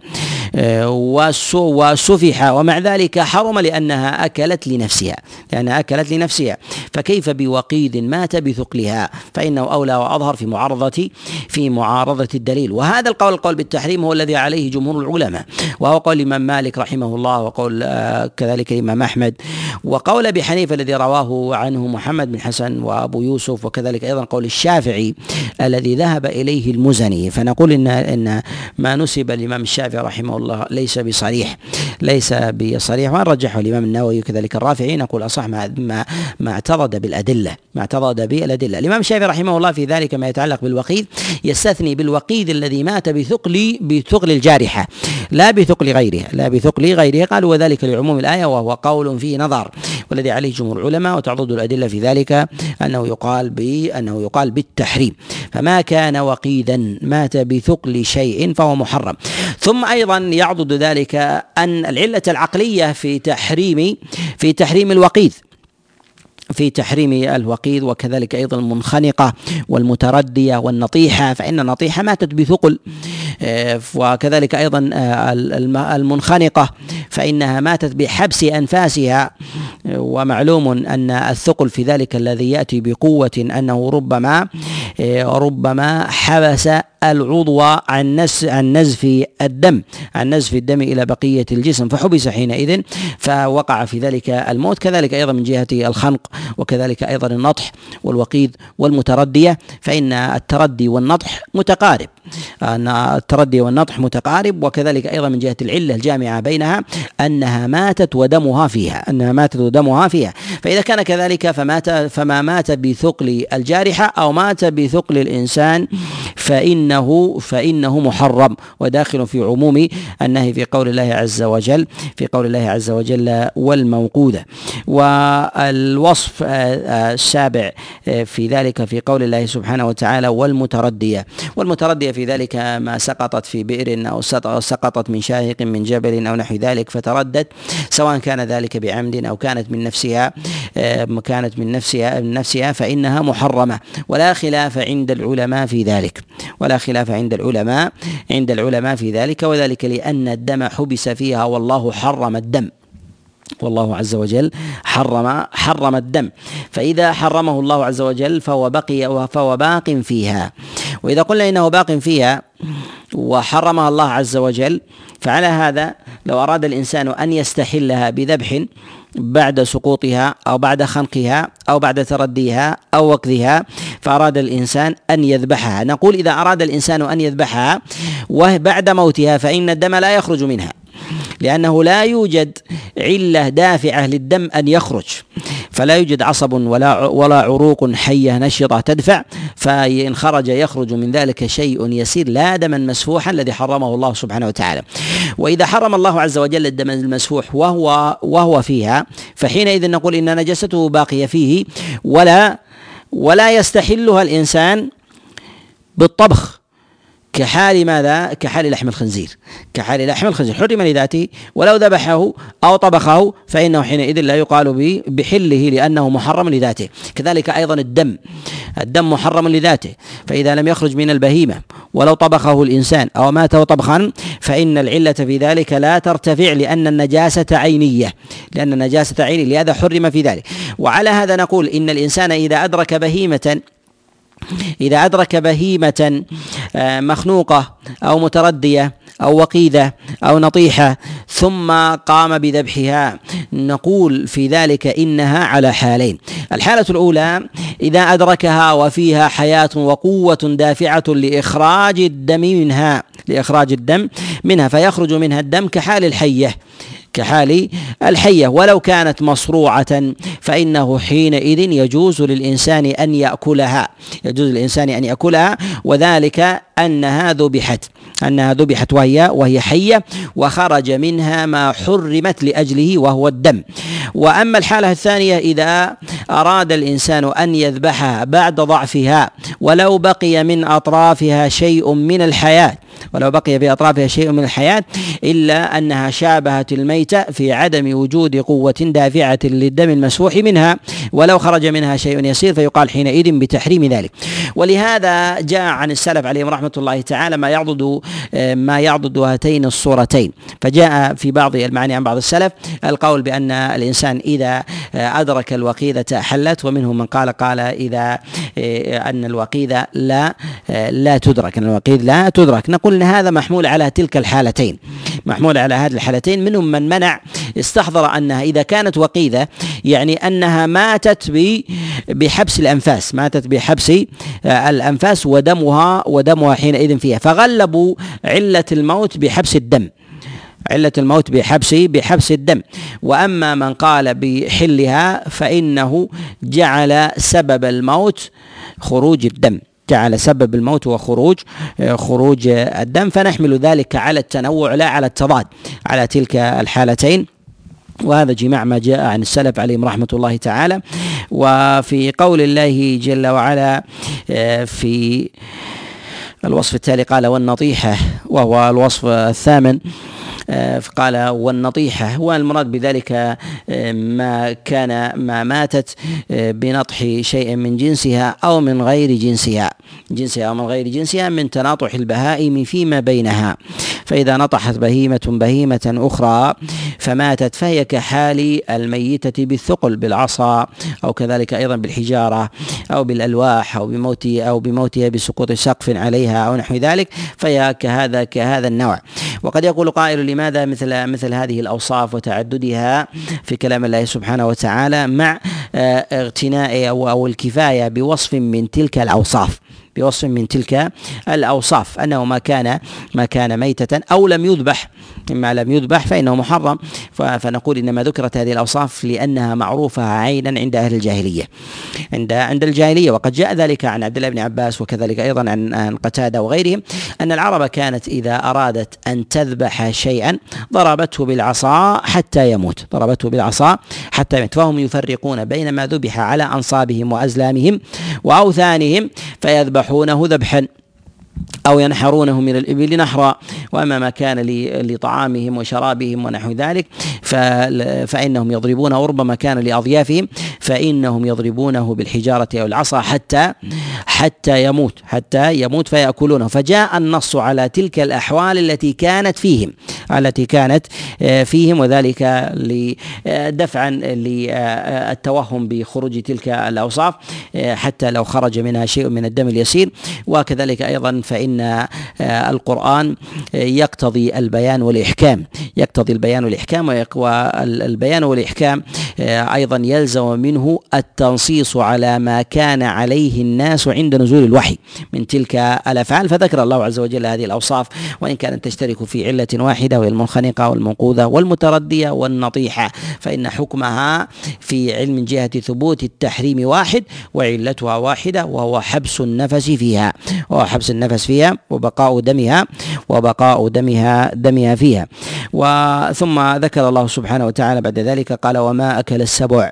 وسفح. ومع ذلك حرم لأنها أكلت لنفسها. لأنها أكلت لنفسها. فكيف بوقيد مات بثقلها فإنه أولى وأظهر في معارضة في معارضة الدليل. وهذا القول القول بالتحريم هو الذي عليه جمهور العلماء. وهو قول الإمام مالك رحمه الله وقول آه، كذلك الإمام أحمد. وقول أبي حنيفة الذي رواه عنه محمد بن حسن وأبو يوسف وكذلك أيضا قول الشافعي الذي ذهب إليه المزني. فنقول إن إن ما نسب الإمام الشافعي رحمه الله ليس بصريح ليس بصريح. وأن رجحه الإمام النووي وكذلك الرافعي نقول أصح ما ما ما اعترض بالأدلة ما اعترض بالأدلة. الإمام الشافعي رحمه الله في ذلك ما يتعلق بالوقيد يستثني بالوقيد الذي مات بثقل بثقل الجارحة لا بثقل غيرها لا بثقل غيرها قالوا وذلك لعموم الآية وهو قول فيه نظر والذي عليه جمهور العلماء وتعضد الأدلة في ذلك أنه يقال بانه يقال بالتحريم. فما كان وقيدا مات بثقل شيء فهو محرم. ثم أيضا يعضد ذلك أن العلة العقلية في تحريم في تحريم الوقيد في تحريم الوقيد وكذلك أيضا المنخنقة والمتردية والنطيحة فإن النطيحة ماتت بثقل. آه، وكذلك أيضا آه، المنخنقة فإنها ماتت بحبس أنفاسها. ومعلوم أن الثقل في ذلك الذي يأتي بقوة أنه ربما آه، ربما حبس العضو عن عن نزف الدم عن نزف الدم إلى بقية الجسم فحبس حينئذ فوقع في ذلك الموت كذلك أيضا من جهة الخنق وكذلك أيضا النطح والوقيد والمتردية فإن التردي والنطح متقارب أن التردي والنطح متقارب وكذلك أيضا من جهة العلة الجامعة بينها أنها ماتت ودمها فيها أنها ماتت ودمها فيها فإذا كان كذلك فمات فما مات بثقل الجارحة أو مات بثقل الإنسان فإنه فإنه محرم. وداخل في عموم النهي في قول الله عز وجل في قول الله عز وجل والموقوذة والوصف السابع في ذلك في قول الله سبحانه وتعالى والمتردية. والمتردية في ذلك ما سقطت في بئر أو سقطت من شاهق من جبل أو نحو ذلك فتردت. سواء كان ذلك بعمد أو كانت من نفسها كانت من نفسها من نفسها فإنها محرمة. ولا خلاف عند العلماء في ذلك. ولا خلاف عند العلماء عند العلماء في ذلك وذلك لأن الدم حبس فيها والله حرم الدم. والله عز وجل حرم حرم الدم. فإذا حرمه الله عز وجل فهو بقي فهو باق فيها. وإذا قلنا إنه باق فيها وحرمها الله عز وجل فعلى هذا لو أراد الإنسان أن يستحلها بذبح بعد سقوطها أو بعد خنقها أو بعد ترديها أو وقذها فأراد الإنسان أن يذبحها. نقول إذا أراد الإنسان أن يذبحها وبعد موتها فإن الدم لا يخرج منها. لأنه لا يوجد علة دافعة للدم أن يخرج فلا يوجد عصب ولا ولا عروق حية نشطة تدفع فإن خرج يخرج من ذلك شيء يسير لا دما مسفوحا الذي حرمه الله سبحانه وتعالى. وإذا حرم الله عز وجل الدم المسفوح وهو وهو فيها فحينئذ نقول إن نجسته باقية فيه ولا ولا يستحلها الإنسان بالطبخ. كحال ماذا؟ كحال لحم الخنزير. كحال لحم الخنزير. حرم لذاته ولو ذبحه أو طبخه فإنه حينئذ لا يقال بحله لأنه محرم لذاته. كذلك أيضا الدم. الدم محرم لذاته. فإذا لم يخرج من البهيمة ولو طبخه الإنسان أو ماته طبخا فإن العلة في ذلك لا ترتفع لأن النجاسة عينية. لأن النجاسة عينية. لهذا حرم في ذلك. وعلى هذا نقول إن الإنسان إذا أدرك بهيمة إذا أدرك بهيمة آه، مخنوقة أو متردية أو وقيدة أو نطيحة ثم قام بذبحها نقول في ذلك إنها على حالين. الحالة الأولى إذا أدركها وفيها حياة وقوة دافعة لإخراج الدم منها لإخراج الدم منها فيخرج منها الدم كحال الحية. كحال الحية. ولو كانت مصروعة فإنه حينئذ يجوز للإنسان أن يأكلها يجوز للإنسان أن يأكلها وذلك أنها ذبحت. أنها ذبحت وهي وهي حية وخرج منها ما حرمت لأجله وهو الدم. وأما الحالة الثانية إذا أراد الإنسان أن يذبحها بعد ضعفها ولو بقي من أطرافها شيء من الحياة ولو بقي في أطرافها شيء من الحياة إلا أنها شابهت الميتة في عدم وجود قوة دافعة للدم المسفوح منها ولو خرج منها شيء يسير فيقال حينئذ بتحريم ذلك. ولهذا جاء عن السلف عليهم رحمة الله تعالى ما يعضد ما يعضد هاتين الصورتين. فجاء في بعض المعاني عن بعض السلف القول بأن الإنسان إذا أدرك الوقيذة حلت ومنهم من قال قال إذا أن الوقيذة لا لا تدرك أن الوقيذ لا تدرك. نقول أن هذا محمول على تلك الحالتين محمول على هذه الحالتين. منهم من منع استحضر أنها إذا كانت وقيذة يعني أنها ماتت بحبس الأنفاس ماتت بحبس الأنفاس ودمها ودمها حينئذ فيها. فغلبوا علة الموت بحبس الدم. علة الموت بحبس بحبس الدم. وأما من قال بحلها فإنه جعل سبب الموت خروج الدم. جعل سبب الموت وخروج خروج الدم. فنحمل ذلك على التنوع لا على التضاد. على تلك الحالتين. وهذا جماع ما جاء عن السلف عليهم رحمة الله تعالى. وفي قول الله جل وعلا في الوصف التالي قال والنطيحة وهو الوصف الثامن. آه، قال والنطيحة. والمراد بذلك آه، ما كان ما ماتت آه، بنطح شيء من جنسها أو من غير جنسها. جنسها أو من غير جنسها من تناطح البهائم فيما بينها. فإذا نطحت بهيمة بهيمة أخرى فماتت فهي كحال الميتة بالثقل بالعصا أو كذلك أيضا بالحجارة أو بالألواح أو بموت أو بموتها بسقوط سقف عليها أو نحو ذلك فهي كهذا كهذا النوع. وقد يقول قائل لماذا مثل مثل هذه الأوصاف وتعددها في كلام الله سبحانه وتعالى مع آه، اغتناء أو الكفاية بوصف من تلك الأوصاف. بوصف من تلك الأوصاف. أنه ما كان ما كان ميتة أو لم يذبح. مما لم يذبح فإنه محرم. فنقول إنما ذكرت هذه الأوصاف لأنها معروفة عينا عند أهل الجاهلية. عند عند الجاهلية. وقد جاء ذلك عن عبد الله بن عباس وكذلك أيضا عن عن قتادة وغيرهم أن العرب كانت إذا أرادت أن تذبح شيئا ضربته بالعصا حتى يموت. ضربته بالعصا حتى يموت. فهم يفرقون بين ما ذبح على أنصابهم وأزلامهم وأوثانهم فيذبحونه ذبحا أو ينحرونه من الإبل نحرا وأما ما كان لطعامهم وشرابهم ونحو ذلك فإنهم يضربونه وربما كان لأضيافهم فإنهم يضربونه بالحجارة أو العصا حتى حتى يموت حتى يموت فيأكلونه. فجاء النص على تلك الأحوال التي كانت فيهم التي كانت آه، فيهم وذلك لدفعا للتوهم بخروج تلك الأوصاف آه، حتى لو خرج منها شيء من الدم اليسير وكذلك أيضا فإن آه، القرآن يقتضي البيان والإحكام. يقتضي البيان والإحكام والبيان والإحكام أيضا يلزم منه التنصيص على ما كان عليه الناس عند نزول الوحي من تلك الأفعال. فذكر الله عز وجل هذه الأوصاف وإن كانت تشترك في علة واحدة وهي المنخنقة والمنقوذة والمتردية والنطيحة فإن حكمها في علم جهة ثبوت التحريم واحد وعلتها واحدة وهو حبس النفس فيها. وهو حبس النفس فيها وبقاء دمها وبقاء دمها دمها فيها. وثم ذكر الله سبحانه وتعالى بعد ذلك قال وما أكل السبع.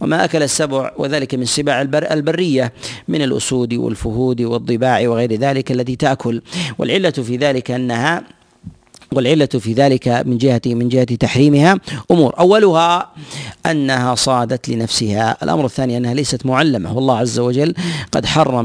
وما أكل السبع وذلك من سباع البر البرية من الأسود والفهود والضباع وغير ذلك التي تأكل. والعلة في ذلك أنها والعلة في ذلك من جهة من جهة تحريمها. أمور. أولها أنها صادت لنفسها. الأمر الثاني أنها ليست معلمة. والله عز وجل قد حرم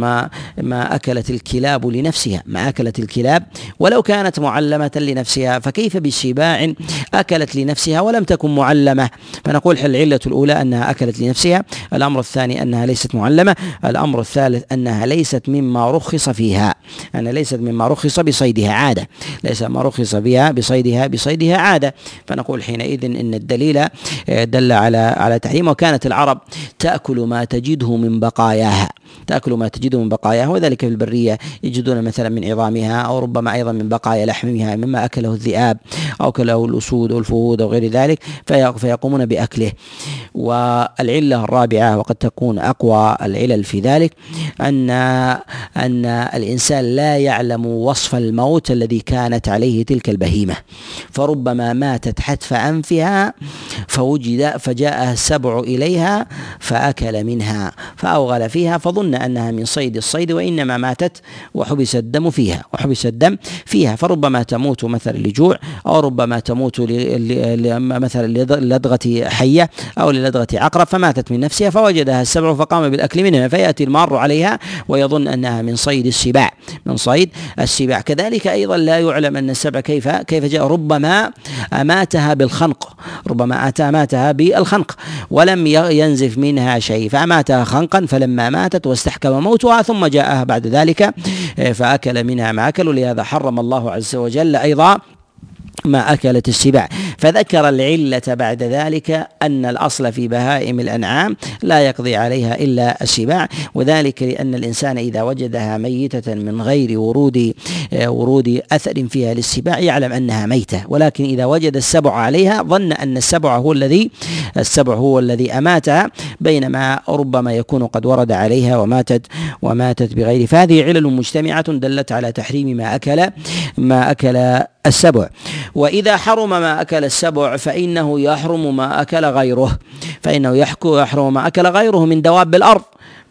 ما أكلت الكلاب لنفسها. ما أكلت الكلاب. ولو كانت معلمة لنفسها فكيف بسباع أكلت لنفسها ولم تكن معلمة؟ فنقول العلة الأولى أنها أكلت لنفسها؟ الأمر الثاني أنها ليست معلمة. الأمر الثالث أنها ليست مما رخص فيها. أنها ليست مما رخص بصيدها. عادة. ليس ما رخص بها بصيدها بصيدها بصيدها عادة. فنقول حينئذ إن الدليل آه، دل على على تحريم. وكانت العرب تأكل ما تجده من بقاياها. تأكل ما تجده من بقاياها وذلك في البرية يجدون مثلا من عظامها أو ربما أيضا من بقايا لحمها مما أكله الذئاب أو أكله الأسود والفهود أو غير ذلك فيقومون بأكله. والعلة الرابعة وقد تكون أقوى العلل في ذلك أن أن الإنسان لا يعلم وصف الموت الذي كانت عليه تلك البهيمة. فربما ماتت حتف أنفها فوجد فجاء السبع إليها فأكل منها فأوغل فيها فظن أنها من صيد الصيد وإنما ماتت وحبس الدم فيها وحبس الدم فيها فربما تموت مثلا لجوع أو ربما تموت مثلا للدغة حية أو للدغة عقرب فماتت من نفسها فوجدها السبع فقام بالأكل منها فيأتي المار عليها ويظن أنها من صيد السباع من صيد السباع. كذلك أيضا لا يعلم أن السبع كيف كيف جاء ربما أماتها بالخنق ربما أماتها بالخنق ولم ينزف منها شيء فأماتها خنقا فلما ماتت واستحكم موتها ثم جاءها بعد ذلك فأكل منها ما أكل ولهذا حرم الله عز وجل أيضا ما أكلت السباع فذكر العلة بعد ذلك أن الأصل في بهائم الأنعام لا يقضي عليها إلا السباع وذلك لأن الإنسان إذا وجدها ميتة من غير ورود ورود أثر فيها للسباع يعلم أنها ميتة. ولكن إذا وجد السبع عليها ظن أن السبع هو الذي السبع هو الذي أماتها بينما ربما يكون قد ورد عليها وماتت وماتت بغير فهذه علل مجتمعة دلت على تحريم ما أكل ما أكل السبع. وإذا حرم ما أكل السبع فإنه يحرم ما أكل غيره. فإنه يحرم ما أكل غيره من دواب الأرض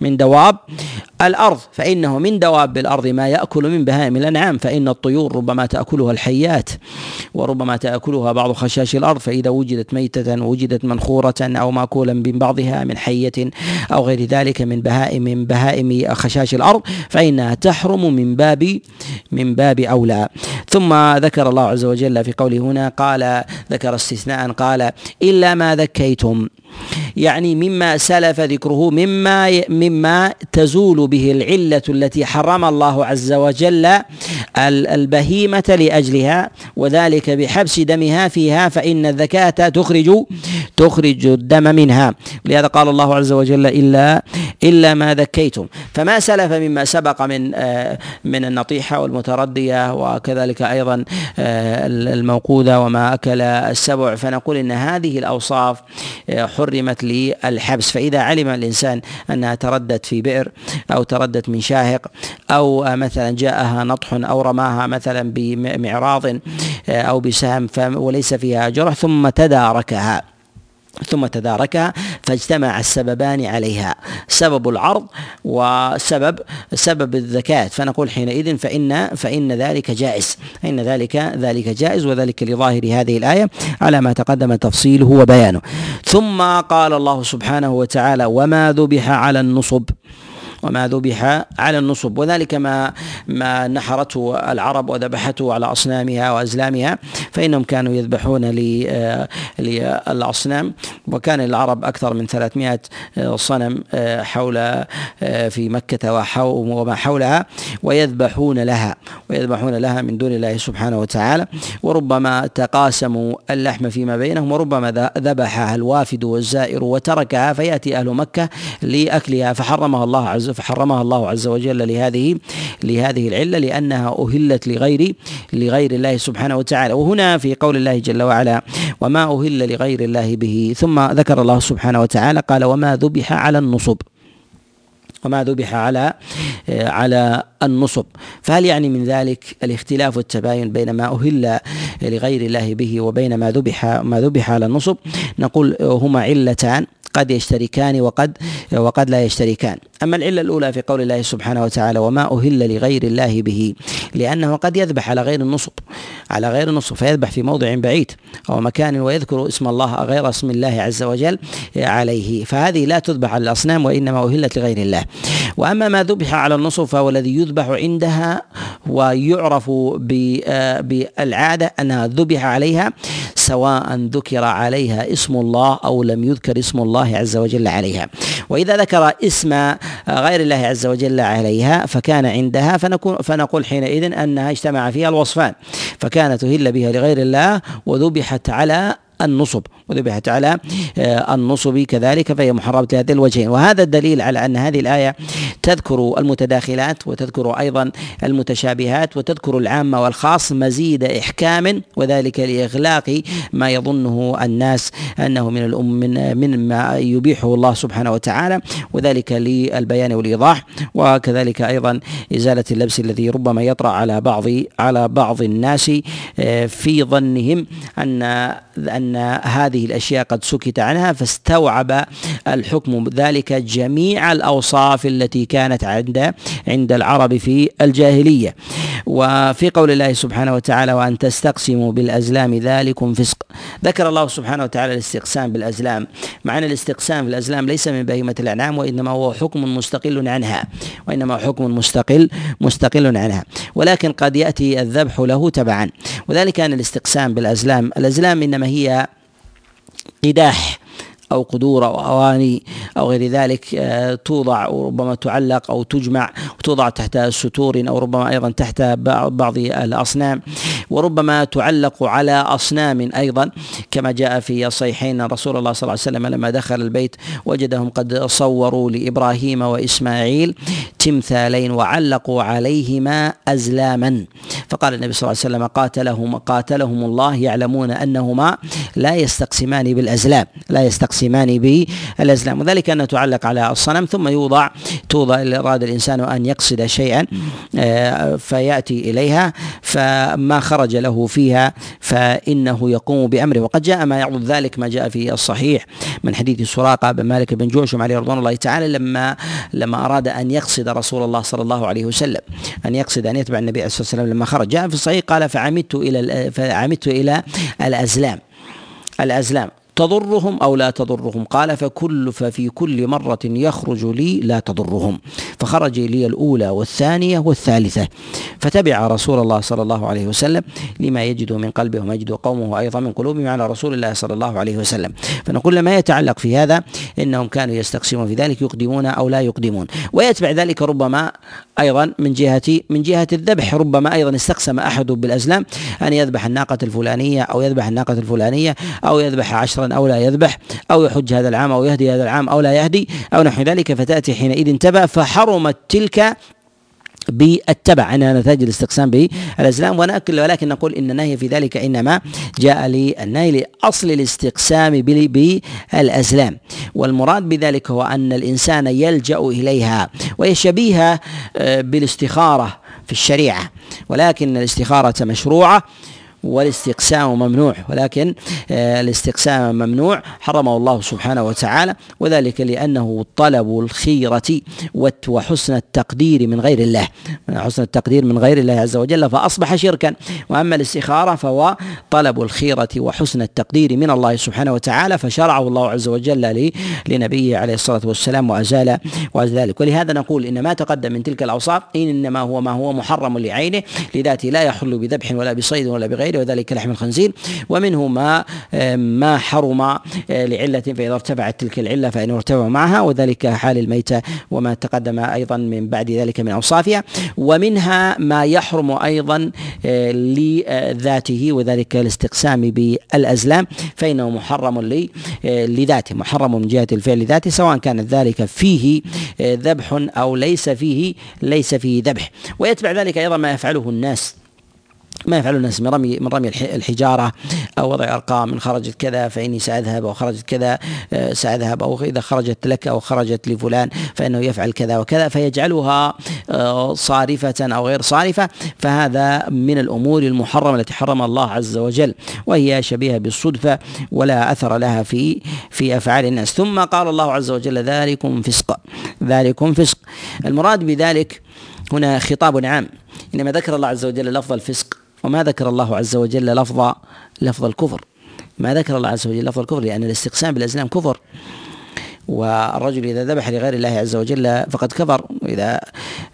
من دواب الأرض فإنه من دواب الأرض ما يأكل من بهائم الأنعام فإن الطيور ربما تأكلها الحيات وربما تأكلها بعض خشاش الأرض فإذا وجدت ميتة وجدت منخورة أو مأكولا من بعضها من حية أو غير ذلك من بهائم من بهائم خشاش الأرض فإنها تحرم من باب من باب أولى. ثم ذكر الله عز وجل في قوله هنا قال ذكر استثناء قال إلا ما ذكيتم. يعني مما سلف ذكره مما مما تزول به العلة التي حرم الله عز وجل البهيمة لأجلها وذلك بحبس دمها فيها فإن الذكاة تخرج تخرج الدم منها. لهذا قال الله عز وجل إلا إلا ما ذكيتم. فما سلف مما سبق من آه، من النطيحة والمتردية وكذلك أيضا آه، الموقوذة وما أكل السبع. فنقول إن هذه الأوصاف آه، حرمت للحبس. فإذا علم الإنسان أنها تردت في بئر أو تردت من شاهق أو مثلا جاءها نطح أو رماها مثلا بمعراض أو بسهم وليس فيها جرح ثم تداركها. ثم تداركها فاجتمع السببان عليها. سبب العرض وسبب سبب الذكاة فنقول حينئذ فإن فإن ذلك جائز. فإن ذلك ذلك جائز وذلك لظاهر هذه الآية على ما تقدم تفصيله وبيانه. ثم قال الله سبحانه وتعالى وما ذبح على النصب وما ذبح على النصب. وذلك ما ما نحرته العرب وذبحته على أصنامها وأزلامها فإنهم كانوا يذبحون للأصنام. وكان العرب أكثر من 300 صنم حول في مكة وما حولها ويذبحون لها ويذبحون لها من دون الله سبحانه وتعالى. وربما تقاسموا اللحم فيما بينهم وربما ذبحها الوافد والزائر وتركها فيأتي أهل مكة لأكلها فحرمها الله عز فحرمها الله عز وجل لهذه لهذه العلة لأنها أهلت لغير لغير الله سبحانه وتعالى. وهنا في قول الله جل وعلا وما أهل لغير الله به. ثم ذكر الله سبحانه وتعالى قال وما ذبح على النصب. وما ذبح على على النصب. فهل يعني من ذلك الاختلاف والتباين بين ما أهل لغير الله به وبين ما ذبح ما ذبح على النصب؟ نقول هما علتان. قد يشتركان وقد وقد لا يشتركان. أما العلة الأولى في قول الله سبحانه وتعالى وما أهل لغير الله به لأنه قد يذبح على غير النصب على غير النصب فيذبح في موضع بعيد أو مكان ويذكر اسم الله غير اسم الله عز وجل عليه. فهذه لا تذبح على الأصنام وإنما أهلت لغير الله. وأما ما ذبح على النصب فهو الذي يذبح عندها ويعرف بالعادة أنها ذبح عليها سواء ذكر عليها اسم الله أو لم يذكر اسم الله عز وجل عليها. وإذا ذكر اسم غير الله عز وجل عليها فكان عندها فنكون فنقول حينئذ أنها اجتمع فيها الوصفان. فكانت تهل بها لغير الله وذبحت على النصب. وذبحت على آه، النصب كذلك فهي محرمة لهذين الوجهين. وهذا الدليل على أن هذه الآية تذكر المتداخلات وتذكر أيضا المتشابهات وتذكر العام والخاص مزيد إحكام وذلك لإغلاق ما يظنه الناس أنه من الأم من من ما يبيحه الله سبحانه وتعالى وذلك للبيان والإيضاح وكذلك أيضا إزالة اللبس الذي ربما يطرأ على بعض على بعض الناس آه، في ظنهم أن أن هذه الأشياء قد سكت عنها فاستوعب الحكم. ذلك جميع الأوصاف التي كانت عند عند العرب في الجاهلية. وفي قول الله سبحانه وتعالى وأن تستقسموا بالأزلام ذلكم فسق. ذكر الله سبحانه وتعالى الاستقسام بالأزلام. مع أن الاستقسام في الأزلام ليس من بهيمة الأنعام وإنما هو حكم مستقل عنها. وإنما حكم مستقل مستقل عنها. ولكن قد يأتي الذبح له تبعا. وذلك أن الاستقسام بالأزلام الأزلام إنما هي قداح أو قدور أو أواني أو غير ذلك آه، توضع وربما تعلق أو تجمع وتوضع تحت ستور أو ربما أيضا تحت بعض الأصنام. وربما تعلق على أصنام أيضا كما جاء في الصحيحين رسول الله صلى الله عليه وسلم لما دخل البيت وجدهم قد صوروا لإبراهيم وإسماعيل تمثالين وعلقوا عليهما أزلاما. فقال النبي صلى الله عليه وسلم قاتلهم قاتلهم الله يعلمون أنهما لا يستقسمان بالأزلام لا يستقسمان بالازلام وذلك انه تعلق على الصنم ثم يوضع توضع اراد الإنسان أن يقصد شيئا آه، فيأتي إليها فما خرج له فيها فإنه يقوم بأمره. وقد جاء ما يعضد ذلك ما جاء في الصحيح من حديث سراقة بن مالك بن جوشم عليه رضوان الله تعالى لما لما أراد أن يقصد رسول الله صلى الله عليه وسلم أن يقصد أن يتبع النبي عليه الصلاه والسلام لما خرج. جاء في الصحيح قال فعمدت إلى فعمدت إلى الأزلام الأزلام. تضرهم أو لا تضرهم. قال فكل ففي كل مرة يخرج لي لا تضرهم. فخرج لي الأولى والثانية والثالثة. فتبع رسول الله صلى الله عليه وسلم لما يجد من قلبه وما يجد قومه أيضا من قلوبهم على رسول الله صلى الله عليه وسلم. فنقول ما يتعلق في هذا؟ إنهم كانوا يستقسمون في ذلك يقدمون أو لا يقدمون. ويتبع ذلك ربما أيضا من جهة من جهة الذبح. ربما أيضا استقسم أحد بالأزلام أن يذبح الناقة الفلانية أو يذبح الناقة الفلانية أو يذبح عشرا أو لا يذبح أو يحج هذا العام أو يهدي هذا العام أو لا يهدي أو نحو ذلك فتأتي حينئذ تبع فحرمت تلك بالتبع. إنها نتاج الاستقسام بالازلام ولكن نقول إن النهي في ذلك إنما جاء للنهي لأصل الاستقسام بالازلام والمراد بذلك هو أن الإنسان يلجأ إليها وهي شبيهة آه، بالاستخارة في الشريعة. ولكن الاستخارة مشروعة. والاستقسام ممنوع ولكن آه، الاستقسام ممنوع حرمه الله سبحانه وتعالى وذلك لأنه طلب الخيرة وحسن التقدير من غير الله. حسن التقدير من غير الله عز وجل فأصبح شركا. وأما الاستخارة فهو طلب الخيرة وحسن التقدير من الله سبحانه وتعالى فشرعه الله عز وجل لنبيه عليه الصلاة والسلام وأزال وأزال ذلك. ولهذا نقول إن ما تقدم من تلك الأوصاف إنما هو ما هو محرم لعينه لذاته لا يحل بذبح ولا بصيد ولا بغيره. غيره وذلك لحم الخنزير. ومنه ما ما حرم آه، لعلة فإذا ارتفعت تلك العلة فإنه ارتفع معها وذلك حال الميتة وما تقدم أيضا من بعد ذلك من أوصافها. ومنها ما يحرم أيضا آه، لذاته وذلك الاستقسام بالأزلام فإنه محرم آه، لذاته محرم من جهة الفعل لذاته سواء كان ذلك فيه ذبح أو ليس فيه ليس فيه ذبح. ويتبع ذلك أيضا ما يفعله الناس. ما يفعل الناس من رمي من رمي الحجارة أو وضع أرقام إن خرجت كذا فإني سأذهب أو خرجت كذا آه، سأذهب أو إذا خرجت لك أو خرجت لفلان فإنه يفعل كذا وكذا فيجعلها آه، صارفة أو غير صارفة. فهذا من الأمور المحرمة التي حرم الله عز وجل وهي شبيهة بالصدفة ولا أثر لها في في أفعال الناس. ثم قال الله عز وجل ذلكم فسق ذلكم فسق. المراد بذلك هنا خطاب عام. إنما ذكر الله عز وجل لفظ الفسق وما ذكر الله عز وجل لفظ لفظ الكفر. ما ذكر الله عز وجل لفظ الكفر لأن الاستقسام بالأزلام كفر. والرجل إذا ذبح لغير الله عز وجل فقد كفر. إذا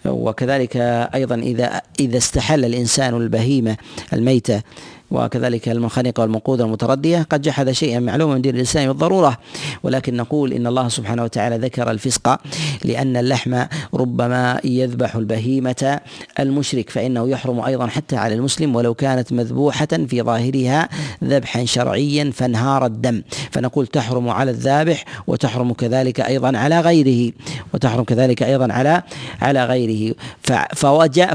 وكذلك أيضا إذا إذا استحل الإنسان البهيمة الميتة وكذلك المنخنقة والمنقوذة والمتردية. قد جحد شيئا معلوما من دين الإسلام بالضرورة ولكن نقول إن الله سبحانه وتعالى ذكر الفسق لأن اللحم ربما يذبح البهيمة المشرك فإنه يحرم أيضا حتى على المسلم ولو كانت مذبوحة في ظاهرها ذبحا شرعيا فانهار الدم. فنقول تحرم على الذابح وتحرم كذلك أيضا على غيره وتحرم كذلك أيضا على على غيره.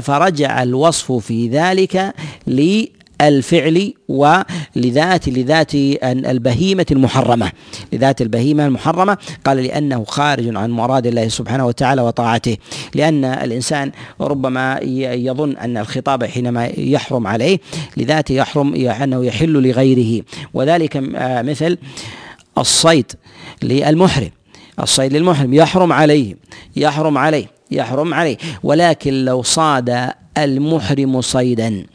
فرجع الوصف في ذلك الفعل ولذات لذات البهيمة المحرمة. لذات البهيمة المحرمة. قال لأنه خارج عن مراد الله سبحانه وتعالى وطاعته. لأن الإنسان ربما يظن أن الخطاب حينما يحرم عليه لذاته يحرم أنه يحل لغيره. وذلك مثل الصيد للمحرم. الصيد للمحرم. يحرم عليه. يحرم عليه. يحرم عليه. ولكن لو صاد المحرم صيدا.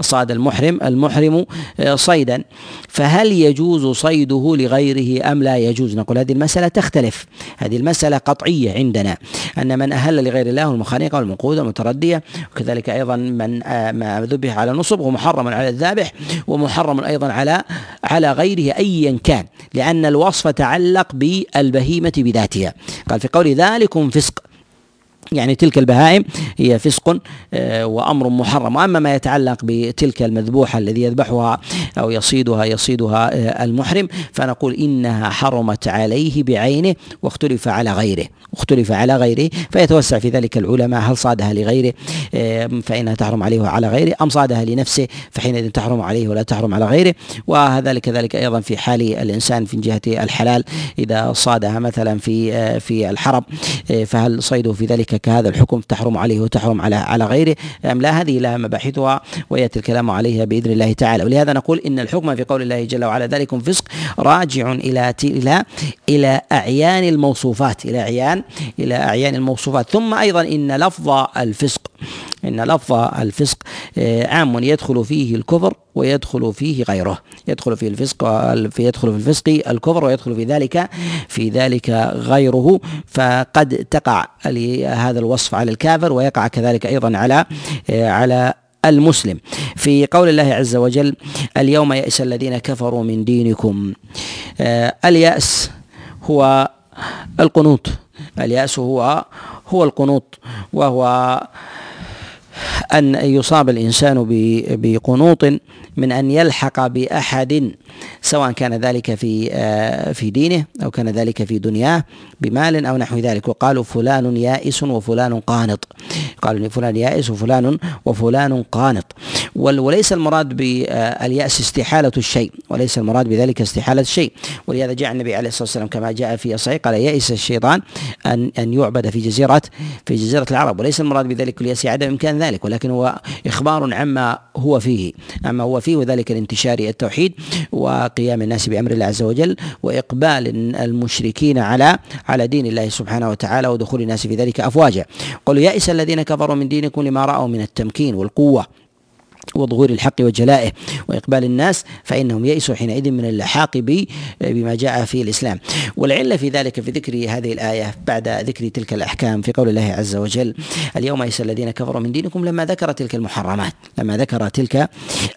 صاد المحرم المحرم آه، صيدا. فهل يجوز صيده لغيره أم لا يجوز؟ نقول هذه المسألة تختلف. هذه المسألة قطعية عندنا. أن من أهل لغير الله المخانقة والمنقوذه والمتردية وكذلك أيضا من آه، ما ذبح على نصب هو محرم على الذابح ومحرم أيضا على على غيره ايا كان لأن الوصف تعلق بالبهيمة بذاتها. قال في قول ذلكم فسق. يعني تلك البهائم هي فسق آه، وأمر محرم. وأما ما يتعلق بتلك المذبوحة الذي يذبحها أو يصيدها يصيدها آه، المحرم فنقول إنها حرمت عليه بعينه واختلف على غيره اختلف على غيره. فيتوسع في ذلك العلماء هل صادها لغيره آه، فإنها تحرم عليه وعلى غيره أم صادها لنفسه فحينئذ تحرم عليه ولا تحرم على غيره. وهذا كذلك أيضا في حال الإنسان في جهة الحلال إذا صادها مثلا في في الحرم فهل صيده في ذلك كهذا الحكم تحرم عليه وتحرم على على غيره. أم لا؟ هذه لها مباحثها ويأتي الكلام عليها بإذن الله تعالى. ولهذا نقول إن الحكم في قول الله جل وعلا ذلكم فسق راجع إلى إلى إلى أعيان الموصوفات إلى أعيان إلى أعيان الموصوفات. ثم أيضا إن لفظ الفسق إن لفظ الفسق آه، عام يدخل فيه الكفر ويدخل فيه غيره. يدخل فيه الفسق يدخل في الفسق الكفر ويدخل في ذلك في ذلك غيره. فقد تقع هذا الوصف على الكافر ويقع كذلك أيضا على آه، على المسلم. في قول الله عز وجل اليوم يئس الذين كفروا من دينكم. آه، اليأس هو القنوط. اليأس هو هو القنوط وهو أن يصاب الإنسان بقنوط من أن يلحق بأحد سواء كان ذلك في آه، في دينه أو كان ذلك في دنياه بمال أو نحو ذلك. وقالوا فلان يائس وفلان قانط. قالوا فلان يائس وفلان وفلان قانط. وليس المراد باليأس استحالة الشيء. وليس المراد بذلك استحالة الشيء. ولهذا جاء النبي عليه الصلاة والسلام كما جاء في الصحيح قال يئس الشيطان أن أن يعبد في جزيرة في جزيرة العرب. وليس المراد بذلك اليأس عدم إمكان ذلك ولكن هو إخبار عما هو فيه عما هو فيه وذلك الانتشار التوحيد وقيام الناس بأمر الله عز وجل وإقبال المشركين على على دين الله سبحانه وتعالى ودخول الناس في ذلك أفواجا. قالوا يئس الذين كفروا من دينكم لما رأوا من التمكين والقوة. وظهور الحق وجلائه وإقبال الناس فإنهم يئسوا حينئذ من اللحاق بما جاء في الإسلام. والعلة في ذلك في ذكر هذه الآية بعد ذكر تلك الأحكام في قول الله عز وجل اليوم يئس الذين كفروا من دينكم لما ذكر تلك المحرمات. لما ذكر تلك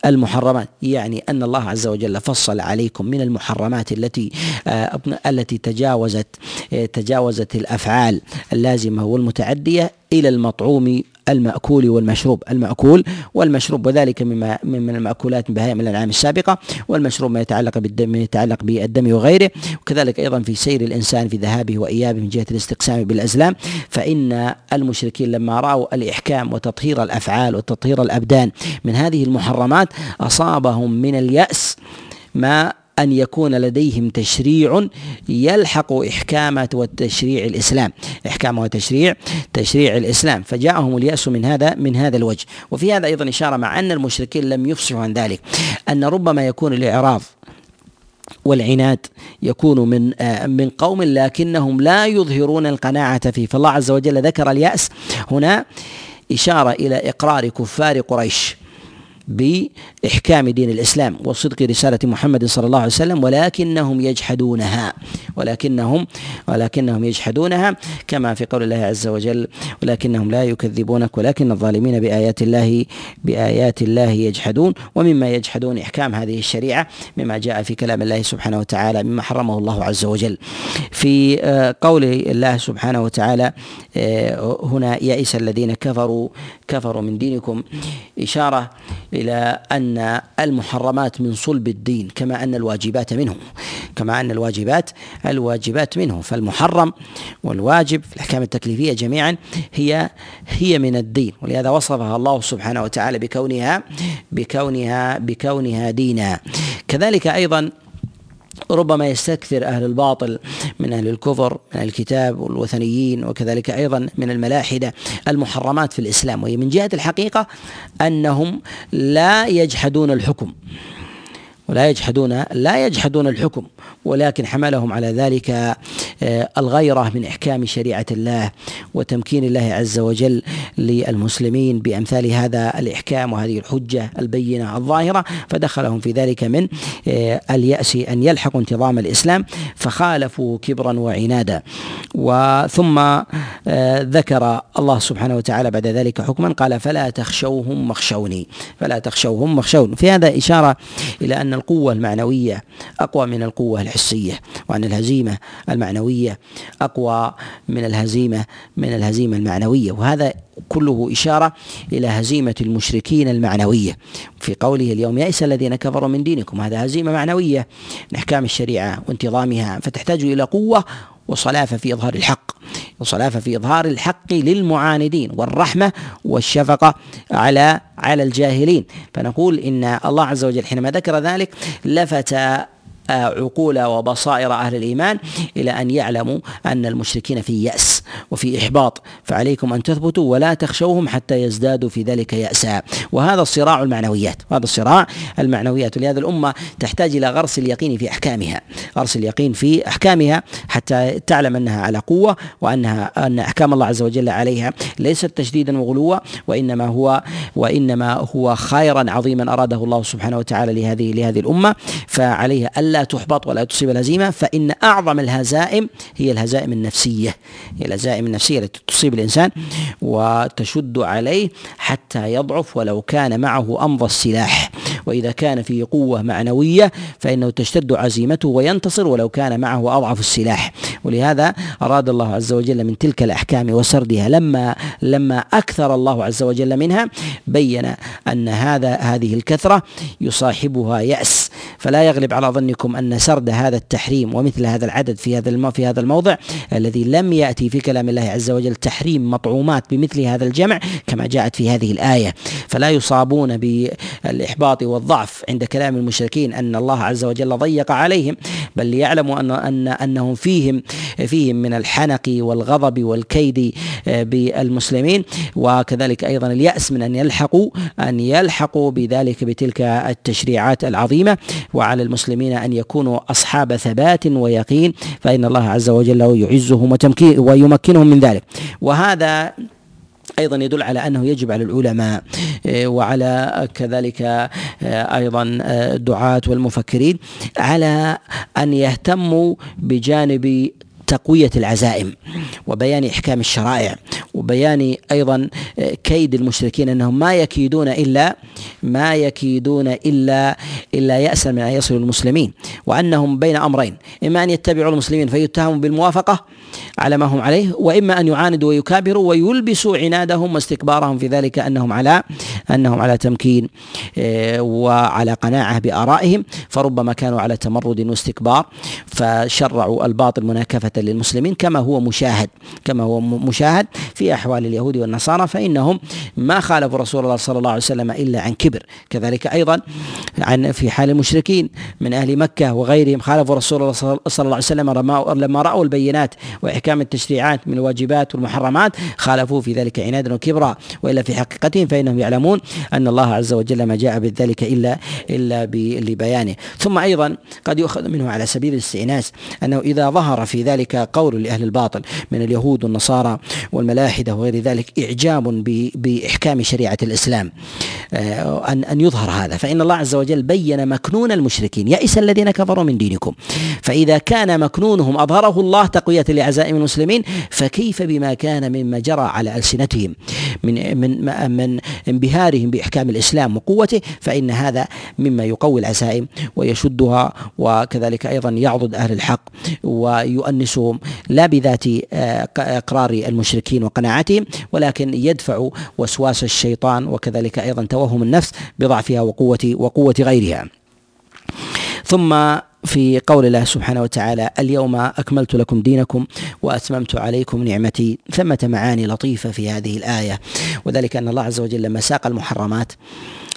المحرمات يعني أن الله عز وجل فصل عليكم من المحرمات التي آه، التي تجاوزت آه، تجاوزت الأفعال اللازمة والمتعدية إلى المطعوم المأكول والمشروب. المأكول والمشروب وذلك مما من المأكولات من بهائم الأنعام السابقة والمشروب ما يتعلق بالدم يتعلق بالدم وغيره وكذلك أيضا في سير الإنسان في ذهابه وإيابه من جهة الاستقسام بالأزلام. فإن المشركين لما رأوا الإحكام وتطهير الأفعال وتطهير الأبدان من هذه المحرمات أصابهم من اليأس ما أن يكون لديهم تشريع يلحق إحكام والتشريع الإسلام. إحكام وتشريع تشريع الإسلام. فجاءهم اليأس من هذا من هذا الوجه. وفي هذا أيضا إشارة مع أن المشركين لم يفصحوا عن ذلك. أن ربما يكون الإعراض والعناد يكون من من قوم لكنهم لا يظهرون القناعة فيه. فالله عز وجل ذكر اليأس هنا إشارة إلى إقرار كفار قريش. بإحكام دين الإسلام وصدق رسالة محمد صلى الله عليه وسلم ولكنهم يجحدونها ولكنهم ولكنهم يجحدونها كما في قول الله عز وجل ولكنهم لا يكذبونك ولكن الظالمين بآيات الله بآيات الله يجحدون ومما يجحدون إحكام هذه الشريعة مما جاء في كلام الله سبحانه وتعالى مما حرمه الله عز وجل. في آه، قول الله سبحانه وتعالى آه، هنا يئس الذين كفروا كفروا من دينكم. إشارة إلى أن المحرمات من صلب الدين كما أن الواجبات منه. كما أن الواجبات الواجبات منه. فالمحرم والواجب في الأحكام التكليفية جميعا هي هي من الدين. ولهذا وصفها الله سبحانه وتعالى بكونها بكونها بكونها دينا. كذلك أيضا ربما يستكثر أهل الباطل من أهل الكفر من الكتاب والوثنيين وكذلك أيضا من الملاحدة المحرمات في الإسلام. وهي من جهة الحقيقة أنهم لا يجحدون الحكم. ولا يجحدون لا يجحدون الحكم. ولكن حملهم على ذلك الغيرة من إحكام شريعة الله وتمكين الله عز وجل للمسلمين بأمثال هذا الإحكام وهذه الحجة البينة الظاهرة فدخلهم في ذلك من آه، اليأس أن يلحقوا انتظام الإسلام فخالفوا كبرا وعنادا. وثم آه، ذكر الله سبحانه وتعالى بعد ذلك حكما قال فلا تخشوهم مخشوني فلا تخشوهم مخشون في هذا إشارة إلى أن القوة المعنوية أقوى من القوة الحسية وأن الهزيمة المعنوية المعنوية أقوى من الهزيمة من الهزيمة المعنوية. وهذا كله إشارة إلى هزيمة المشركين المعنوية. في قوله اليوم يئس الذين كفروا من دينكم هذا هزيمة معنوية من أحكام الشريعة وانتظامها. فتحتاج إلى قوة وصلافة في إظهار الحق. وصلافة في إظهار الحق للمعاندين والرحمة والشفقة على على الجاهلين. فنقول إن الله عز وجل حينما ذكر ذلك لفت عقول وبصائر أهل الإيمان إلى أن يعلموا أن المشركين في يأس وفي إحباط. فعليكم أن تثبتوا ولا تخشوهم حتى يزدادوا في ذلك يأسا. وهذا الصراع المعنويات هذا الصراع المعنويات. لهذا الأمة تحتاج إلى غرس اليقين في أحكامها غرس اليقين في أحكامها حتى تعلم أنها على قوة وأنها أن أحكام الله عز وجل عليها ليست تشديدا وغلوا وإنما هو وإنما هو خيرا عظيما أراده الله سبحانه وتعالى لهذه لهذه الأمة. فعليها ألا تحبط ولا تصيب الهزيمة فإن أعظم الهزائم هي الهزائم النفسية. هي الهزائم النفسية التي تصيب الإنسان وتشد عليه حتى يضعف ولو كان معه أمضى السلاح. وإذا كان في قوة معنوية فإنه تشتد عزيمته وينتصر ولو كان معه أضعف السلاح. ولهذا أراد الله عز وجل من تلك الأحكام وسردها. لما لما أكثر الله عز وجل منها بين أن هذا هذه الكثرة يصاحبها يأس. فلا يغلب على ظنكم أن سرد هذا التحريم ومثل هذا العدد في هذا في هذا الموضع الذي لم يأتي في كلام الله عز وجل تحريم مطعومات بمثل هذا الجمع كما جاءت في هذه الآية. فلا يصابون بالإحباط والضعف عند كلام المشركين أن الله عز وجل ضيق عليهم بل ليعلموا أن أن أنهم فيهم فيهم من الحنق والغضب والكيد آه، بالمسلمين. وكذلك أيضا اليأس من أن يلحقوا أن يلحقوا بذلك بتلك التشريعات العظيمة. وعلى المسلمين أن يكونوا أصحاب ثبات ويقين فإن الله عز وجل يعزهم ويمكنهم من ذلك. وهذا أيضا يدل على أنه يجب على العلماء آه، وعلى كذلك آه، أيضا الدعاة والمفكرين على أن يهتموا بجانب تقوية العزائم وبيان إحكام الشرائع وبيان أيضا كيد المشركين أنهم ما يكيدون إلا ما يكيدون إلا إلا يأسا من أن يصلوا المسلمين وأنهم بين أمرين إما أن يتبعوا المسلمين فيتهموا بالموافقة على ما هم عليه وإما أن يعاندوا ويكابروا ويلبسوا عنادهم واستكبارهم في ذلك أنهم على أنهم على تمكين آه، وعلى قناعة بآرائهم فربما كانوا على تمرد واستكبار فشرعوا الباطل مناكفة للمسلمين كما هو مشاهد كما هو مشاهد في أحوال اليهود والنصارى فإنهم ما خالفوا رسول الله صلى الله عليه وسلم إلا عن كبر. كذلك أيضا عن في حال المشركين من أهل مكة وغيرهم خالفوا رسول الله صلى الله عليه وسلم لما رأوا البينات وإحكام التشريعات من الواجبات والمحرمات خالفوا في ذلك عنادا وكبرا. وإلا في حقيقتهم فإنهم يعلمون أن الله عز وجل ما جاء بذلك إلا إلا لبيانه. ثم أيضا قد يؤخذ منه على سبيل الاستئناس أنه إذا ظهر في ذلك قول لأهل الباطل من اليهود والنصارى والملاحدة وغير ذلك إعجاب بإحكام شريعة الإسلام آه، أن أن يظهر هذا. فإن الله عز وجل بين مكنون المشركين يئس الذين كفروا من دينكم. فإذا كان مكنونهم أظهره الله تقوية لعزائم المسلمين فكيف بما كان مما جرى على ألسنتهم؟ من من من انبهارهم بإحكام الإسلام وقوته فإن هذا مما يقوي العزائم ويشدها وكذلك أيضا يعضد أهل الحق ويؤنسهم لا بذات آه، إقرار المشركين وقناعتهم ولكن يدفع وسواس الشيطان وكذلك أيضا توهم النفس بضعفها وقوة وقوة غيرها. ثم في قول الله سبحانه وتعالى اليوم أكملت لكم دينكم وأتممت عليكم نعمتي ثمة معاني لطيفة في هذه الآية. وذلك أن الله عز وجل لما ساق المحرمات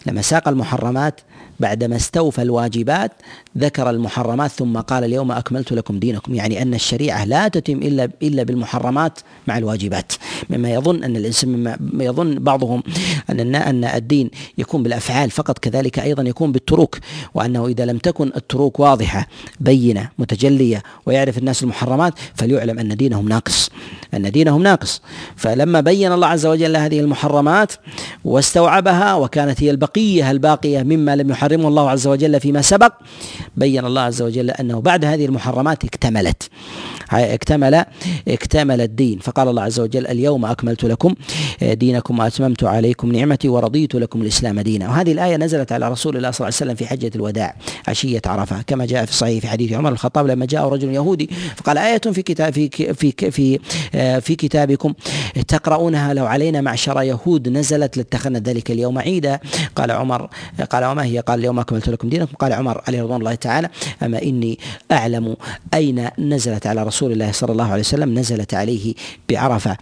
لما ساق المحرمات بعدما استوفى الواجبات ذكر المحرمات ثم قال اليوم أكملت لكم دينكم. يعني أن الشريعة لا تتم إلا إلا بالمحرمات مع الواجبات. مما يظن أن الإنسان مما يظن بعضهم أن أن الدين يكون بالأفعال فقط كذلك أيضا يكون بالتروك وأنه إذا لم تكن التروك واضحه بينة متجلية ويعرف الناس المحرمات فليعلم أن دينهم ناقص أن دينهم ناقص. فلما بين الله عز وجل هذه المحرمات واستوعبها وكانت هي البقية الباقية مما لم يحرم يحرمه الله عز وجل فيما سبق بين الله عز وجل أنه بعد هذه المحرمات اكتملت. اكتمل اكتمل الدين. فقال الله عز وجل اليوم أكملت لكم دينكم وأتممت عليكم نعمتي ورضيت لكم الإسلام دينا. وهذه الآية نزلت على رسول الله صلى الله عليه وسلم في حجة الوداع عشية عرفة كما جاء في الصحيح في حديث عمر الخطاب لما جاء رجل يهودي فقال آية في كتاب في في في في كتابكم تقرؤونها لو علينا معشر يهود نزلت لاتخذنا ذلك اليوم عيدا. قال عمر قال وما هي قال اليوم اكملت لكم دينكم. قال عمر عليه رضوان الله تعالى أما إني أعلم أين نزلت على رسول الله صلى الله عليه وسلم نزلت عليه بعرفة.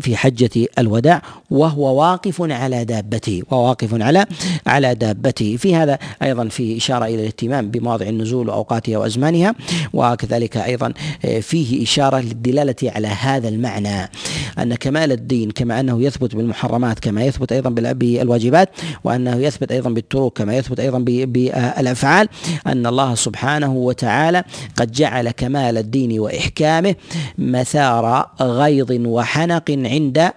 في حجة الوداع وهو واقف على دابته وهو واقف على على دابته. في هذا أيضا في إشارة إلى الاهتمام بمواضع النزول وأوقاتها وأزمانها وكذلك أيضا فيه إشارة للدلالة على هذا المعنى. أن كمال الدين كما أنه يثبت بالمحرمات كما يثبت أيضا بالواجبات وأنه يثبت أيضا بالتروك كما يثبت أيضا بالأفعال أن الله سبحانه وتعالى قد جعل كمال الدين وإحكامه مثار غيظ وحنق عند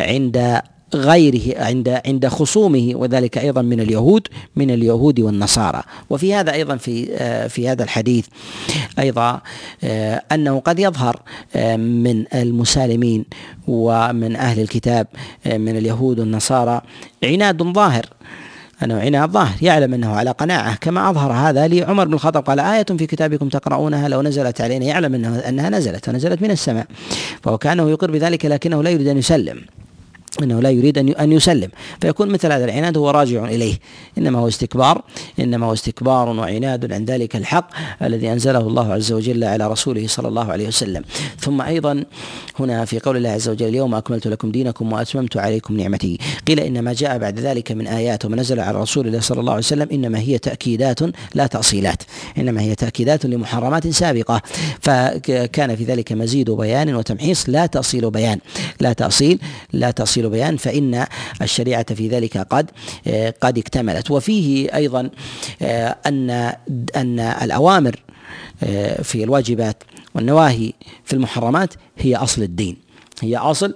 عند غيره عند عند خصومه وذلك أيضا من اليهود من اليهود والنصارى. وفي هذا أيضا في آه، في هذا الحديث أيضا آه، أنه قد يظهر آه، من المسالمين ومن أهل الكتاب من اليهود والنصارى عناد ظاهر. أنه عناد ظاهر يعلم أنه على قناعة كما أظهر هذا لعمر بن الخطاب قال آية في كتابكم تقرؤونها لو نزلت علينا. يعلم أنه أنها نزلت ونزلت من السماء فهو كأنه يقر بذلك لكنه لا يريد أن يسلم. انه لا يريد أن أن يسلم. فيكون مثل هذا العناد هو راجع إليه. إنما هو استكبار. إنما هو استكبار وعناد عن ذلك الحق الذي أنزله الله عز وجل على رسوله صلى الله عليه وسلم. ثم أيضا هنا في قول الله عز وجل اليوم أكملت لكم دينكم وأتممت عليكم نعمتي. قيل ان ما جاء بعد ذلك من آيات وما نزل على رسول الله صلى الله عليه وسلم إنما هي تأكيدات لا تأصيلات. إنما هي تأكيدات لمحرمات سابقة. فكان في ذلك مزيد بيان وتمحيص لا تأصيل بيان. لا تأصيل لا تأصيل بيان فإن الشريعة في ذلك قد قد اكتملت. وفيه أيضا أن أن الأوامر في الواجبات والنواهي في المحرمات هي أصل الدين. هي أصل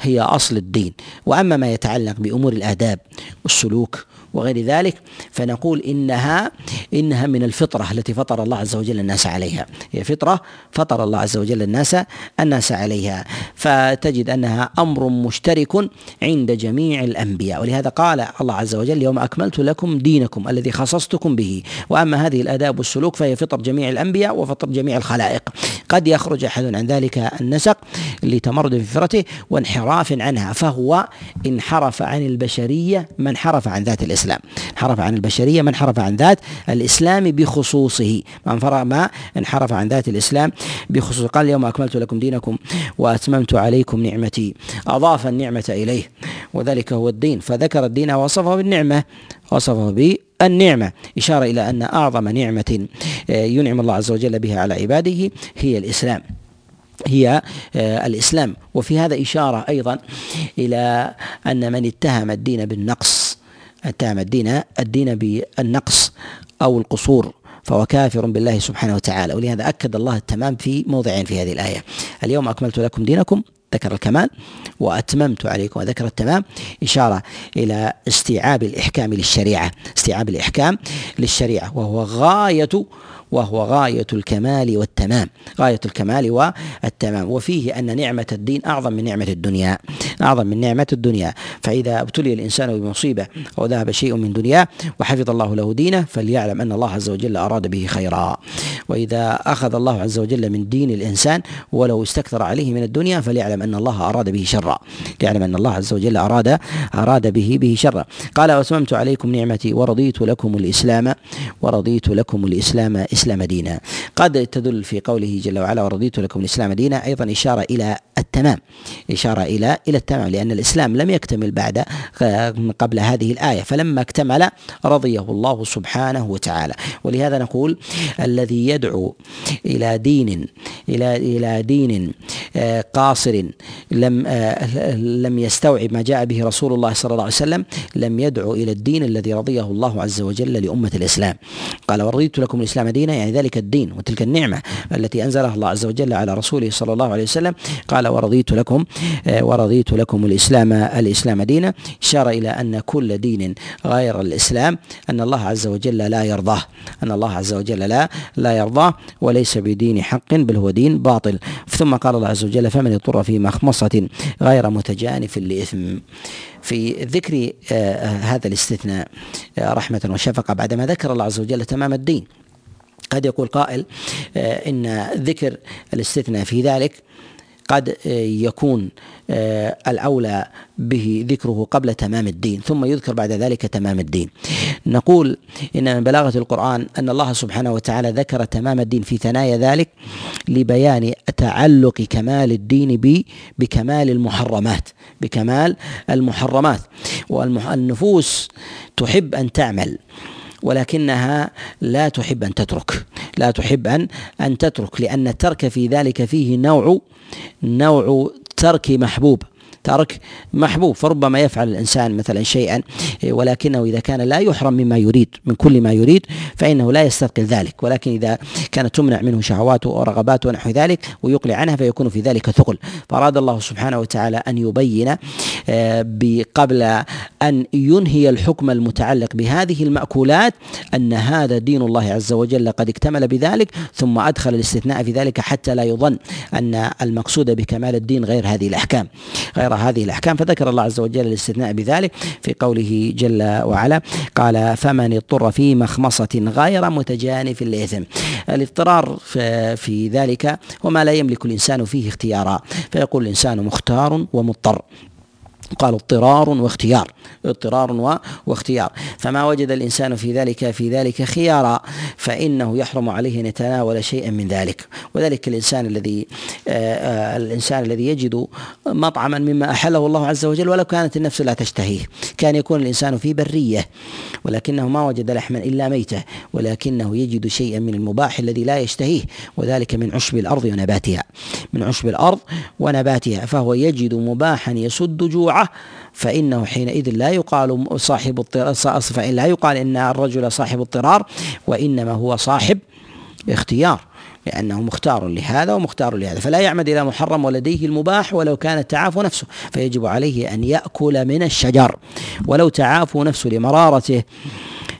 هي أصل الدين. وأما ما يتعلق بأمور الآداب والسلوك وغير ذلك فنقول إنها إنها من الفطرة التي فطر الله عز وجل الناس عليها. هي فطرة فطر الله عز وجل الناس الناس عليها. فتجد أنها أمر مشترك عند جميع الأنبياء. ولهذا قال الله عز وجل يوم أكملت لكم دينكم الذي خصصتكم به. وأما هذه الآداب والسلوك فهي فطر جميع الأنبياء وفطر جميع الخلائق. قد يخرج أحد عن ذلك النسق لتمرد في فطرته وانحراف عنها فهو انحرف عن البشرية من انحرف عن ذات الاسلام الإسلام. انحرف عن البشرية من انحرف عن ذات الإسلام بخصوصه. فرع ما انحرف عن ذات الإسلام بخصوص قال اليوم أكملت لكم دينكم وأتممت عليكم نعمتي. أضاف النعمة إليه. وذلك هو الدين. فذكر الدين وصفه بالنعمة. وصفه بالنعمة. إشارة إلى أن أعظم نعمة آه، ينعم الله عز وجل بها على عباده هي الإسلام. هي آه، الإسلام. وفي هذا إشارة أيضا إلى أن من اتهم الدين بالنقص. اتهم الدين الدين بالنقص أو القصور فهو كافر بالله سبحانه وتعالى. ولهذا أكد الله التمام في موضعين في هذه الآية. اليوم أكملت لكم دينكم ذكر الكمال وأتممت عليكم وذكر التمام. اشاره إلى استيعاب الإحكام للشريعة. استيعاب الإحكام للشريعة وهو غاية وهو غاية الكمال والتمام. غاية الكمال والتمام. وفيه أن نعمة الدين أعظم من نعمة الدنيا. أعظم من نعمة الدنيا. فإذا ابتلي الإنسان بمصيبة أو ذهب شيء من دنياه وحفظ الله له دينه فليعلم أن الله عز وجل أراد به خيرا. وإذا أخذ الله عز وجل من دين الإنسان ولو استكثر عليه من الدنيا فليعلم أن الله أراد به شرا. ليعلم أن الله عز وجل أراد أراد به به شرا. قال وأتممت عليكم نعمتي ورضيت لكم الإسلام ورضيت لكم الإسلام إسلام دينا. قد تدل في قوله جل وعلا ورضيت لكم الإسلام دينا. أيضا إشارة إلى التمام. إشارة إلى إلى التمام لأن الإسلام لم يكتمل بعد قبل هذه الآية فلما اكتمل رضيه الله سبحانه وتعالى. ولهذا نقول الذي يدعو إلى دين إلى إلى دين آه، قاصر لم آه، لم يستوعب ما جاء به رسول الله صلى الله عليه وسلم لم يدعو إلى الدين الذي رضيه الله عز وجل لأمة الإسلام. قال ورضيت لكم الإسلام دينا. دينا يعني ذلك الدين وتلك النعمة التي أنزلها الله عز وجل على رسوله صلى الله عليه وسلم. قال ورضيت لكم آه، ورضيت لكم الإسلام الإسلام دينا. إشارة إلى أن كل دين غير الإسلام أن الله عز وجل لا يرضاه أن الله عز وجل لا لا يرضاه وليس بدين حق بل هو دين باطل. ثم قال الله عز وجل فمن اضطر في مخمصة غير متجانف لإثم. في ذكر آه، هذا الاستثناء آه، رحمة وشفقة بعدما ذكر الله عز وجل تمام الدين قد يقول قائل آه، إن ذكر الاستثناء في ذلك قد يكون آه، الأولى به ذكره قبل تمام الدين ثم يذكر بعد ذلك تمام الدين. نقول إن من بلاغة القرآن أن الله سبحانه وتعالى ذكر تمام الدين في ثنايا ذلك لبيان تعلق كمال الدين بكمال المحرمات بكمال المحرمات. والنفوس تحب أن تعمل. ولكنها لا تحب أن تترك لا تحب أن أن تترك لأن الترك في ذلك فيه نوع نوع ترك محبوب. ترك محبوب فربما يفعل الإنسان مثلا شيئا ولكنه إذا كان لا يحرم مما يريد من كل ما يريد فإنه لا يستثقل ذلك. ولكن إذا كانت تمنع منه شهواته ورغباته ونحو ذلك ويقلع عنها فيكون في ذلك ثقل. فأراد الله سبحانه وتعالى أن يبين آه، قبل أن ينهي الحكم المتعلق بهذه المأكولات أن هذا دين الله عز وجل قد اكتمل بذلك ثم أدخل الاستثناء في ذلك حتى لا يظن أن المقصود بكمال الدين غير هذه الأحكام. غير هذه الأحكام فذكر الله عز وجل الاستثناء بذلك في قوله جل وعلا قال فمن اضطر في مخمصة غير متجانف الإثم الاضطرار في ذلك وما لا يملك الإنسان فيه اختيارا فيقول الإنسان مختار ومضطر. قال اضطرار واختيار اضطرار واختيار. فما وجد الإنسان في ذلك في ذلك خيارا فإنه يحرم عليه أن يتناول شيئا من ذلك. وذلك الإنسان الذي آه، آه، الإنسان الذي يجد مطعما مما أحله الله عز وجل ولو كانت النفس لا تشتهيه. كان يكون الإنسان في برية ولكنه ما وجد لحما إلا ميته ولكنه يجد شيئا من المباح الذي لا يشتهيه وذلك من عشب الأرض ونباتها. من عشب الأرض ونباتها فهو يجد مباحا يسد فإنه حينئذ لا يقال صاحب اضطرار فإن لا يقال إن الرجل صاحب اضطرار وإنما هو صاحب اختيار لأنه مختار لهذا ومختار لهذا. فلا يعمد إلى محرم ولديه المباح ولو كان التعافي نفسه. فيجب عليه أن يأكل من الشجر ولو تعافوا نفسه لمرارته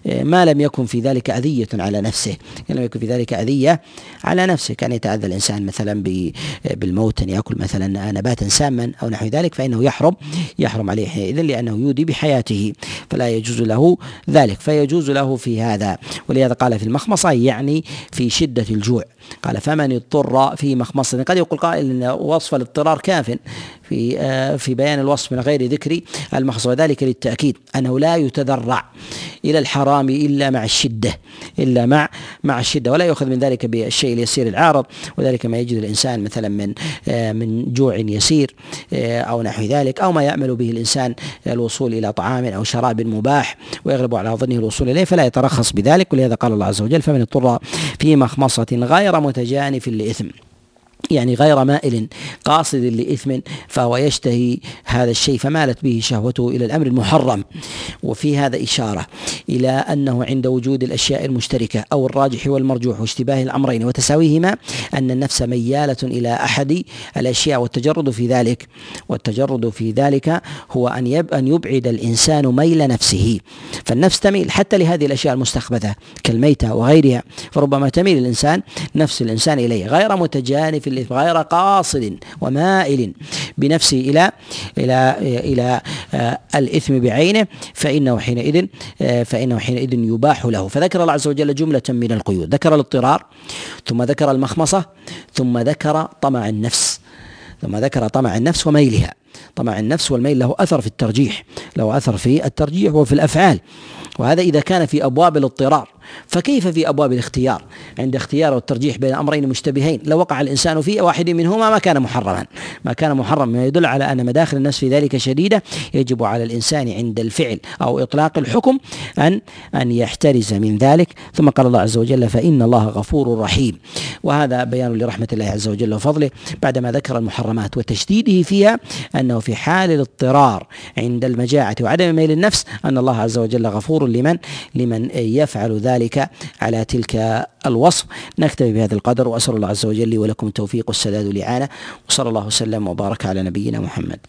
ما لم يكن في ذلك أذية على نفسه. لم يكن في ذلك أذية على نفسه. كان يتأذى الإنسان مثلا بالموت أن يأكل مثلا نباتا ساما أو نحو ذلك فإنه يحرم يحرم عليه. حينئذ لأنه يودي بحياته فلا يجوز له ذلك فيجوز له في هذا. ولهذا قال في المخمصة يعني في شدة الجوع. قال فمن اضطر في مخمصة. قد يقول قائل أن وصف الاضطرار كاف في آه، في بيان الوصف من غير ذكر المخصوص وذلك للتأكيد أنه لا يتذرع إلى الحرام إلا مع الشدة إلا مع مع الشدة. ولا يؤخذ من ذلك بالشيء اليسير العارض وذلك ما يجد الإنسان مثلا من آه، من جوع يسير آه، أو نحو ذلك أو ما يأمل به الإنسان الوصول إلى طعام أو شراب مباح ويغلب على ظنه الوصول إليه فلا يترخص بذلك. ولهذا قال الله عز وجل فمن اضطر في مخمصة غير متجانف لإثم يعني غير مائل قاصد لإثم فهو يشتهي هذا الشيء فمالت به شهوته إلى الأمر المحرم. وفي هذا إشارة إلى أنه عند وجود الأشياء المشتركة أو الراجح والمرجوح واشتباه الأمرين وتساويهما أن النفس ميالة إلى أحد الأشياء والتجرد في ذلك. والتجرد في ذلك هو أن أن يبعد الإنسان ميل نفسه. فالنفس تميل حتى لهذه الأشياء المستخبثة كالميتة وغيرها فربما تميل الإنسان نفس الإنسان إليه غير متجانف في الإثم غير قاصد ومائل بنفسه إلى إلى إلى آه، الإثم بعينه فإنه حينئذ آه، فإنه حينئذ يباح له. فذكر الله عز وجل جملة من القيود. ذكر الاضطرار ثم ذكر المخمصة ثم ذكر طمع النفس ثم ذكر طمع النفس وميلها. طمع النفس والميل له أثر في الترجيح له أثر في الترجيح وفي الأفعال. وهذا إذا كان في أبواب الاضطرار. فكيف في أبواب الاختيار؟ عند اختيار والترجيح بين أمرين مشتبهين لو وقع الإنسان في واحد منهما ما كان محرما. ما كان محرما ما يدل على أن مداخل النفس في ذلك شديدة. يجب على الإنسان عند الفعل أو إطلاق الحكم أن أن يحترز من ذلك. ثم قال الله عز وجل فإن الله غفور رحيم وهذا بيان لرحمة الله عز وجل وفضله بعدما ذكر المحرمات وتشديده فيها أنه في حال الاضطرار عند المجاعة الطاعة وعدم ميل النفس أن الله عز وجل غفور لمن لمن يفعل ذلك على تلك الوصف. نكتفي بهذا القدر وأسأل الله عز وجل لي ولكم التوفيق والسداد والإعانة وصلى الله وسلم وبارك على نبينا محمد.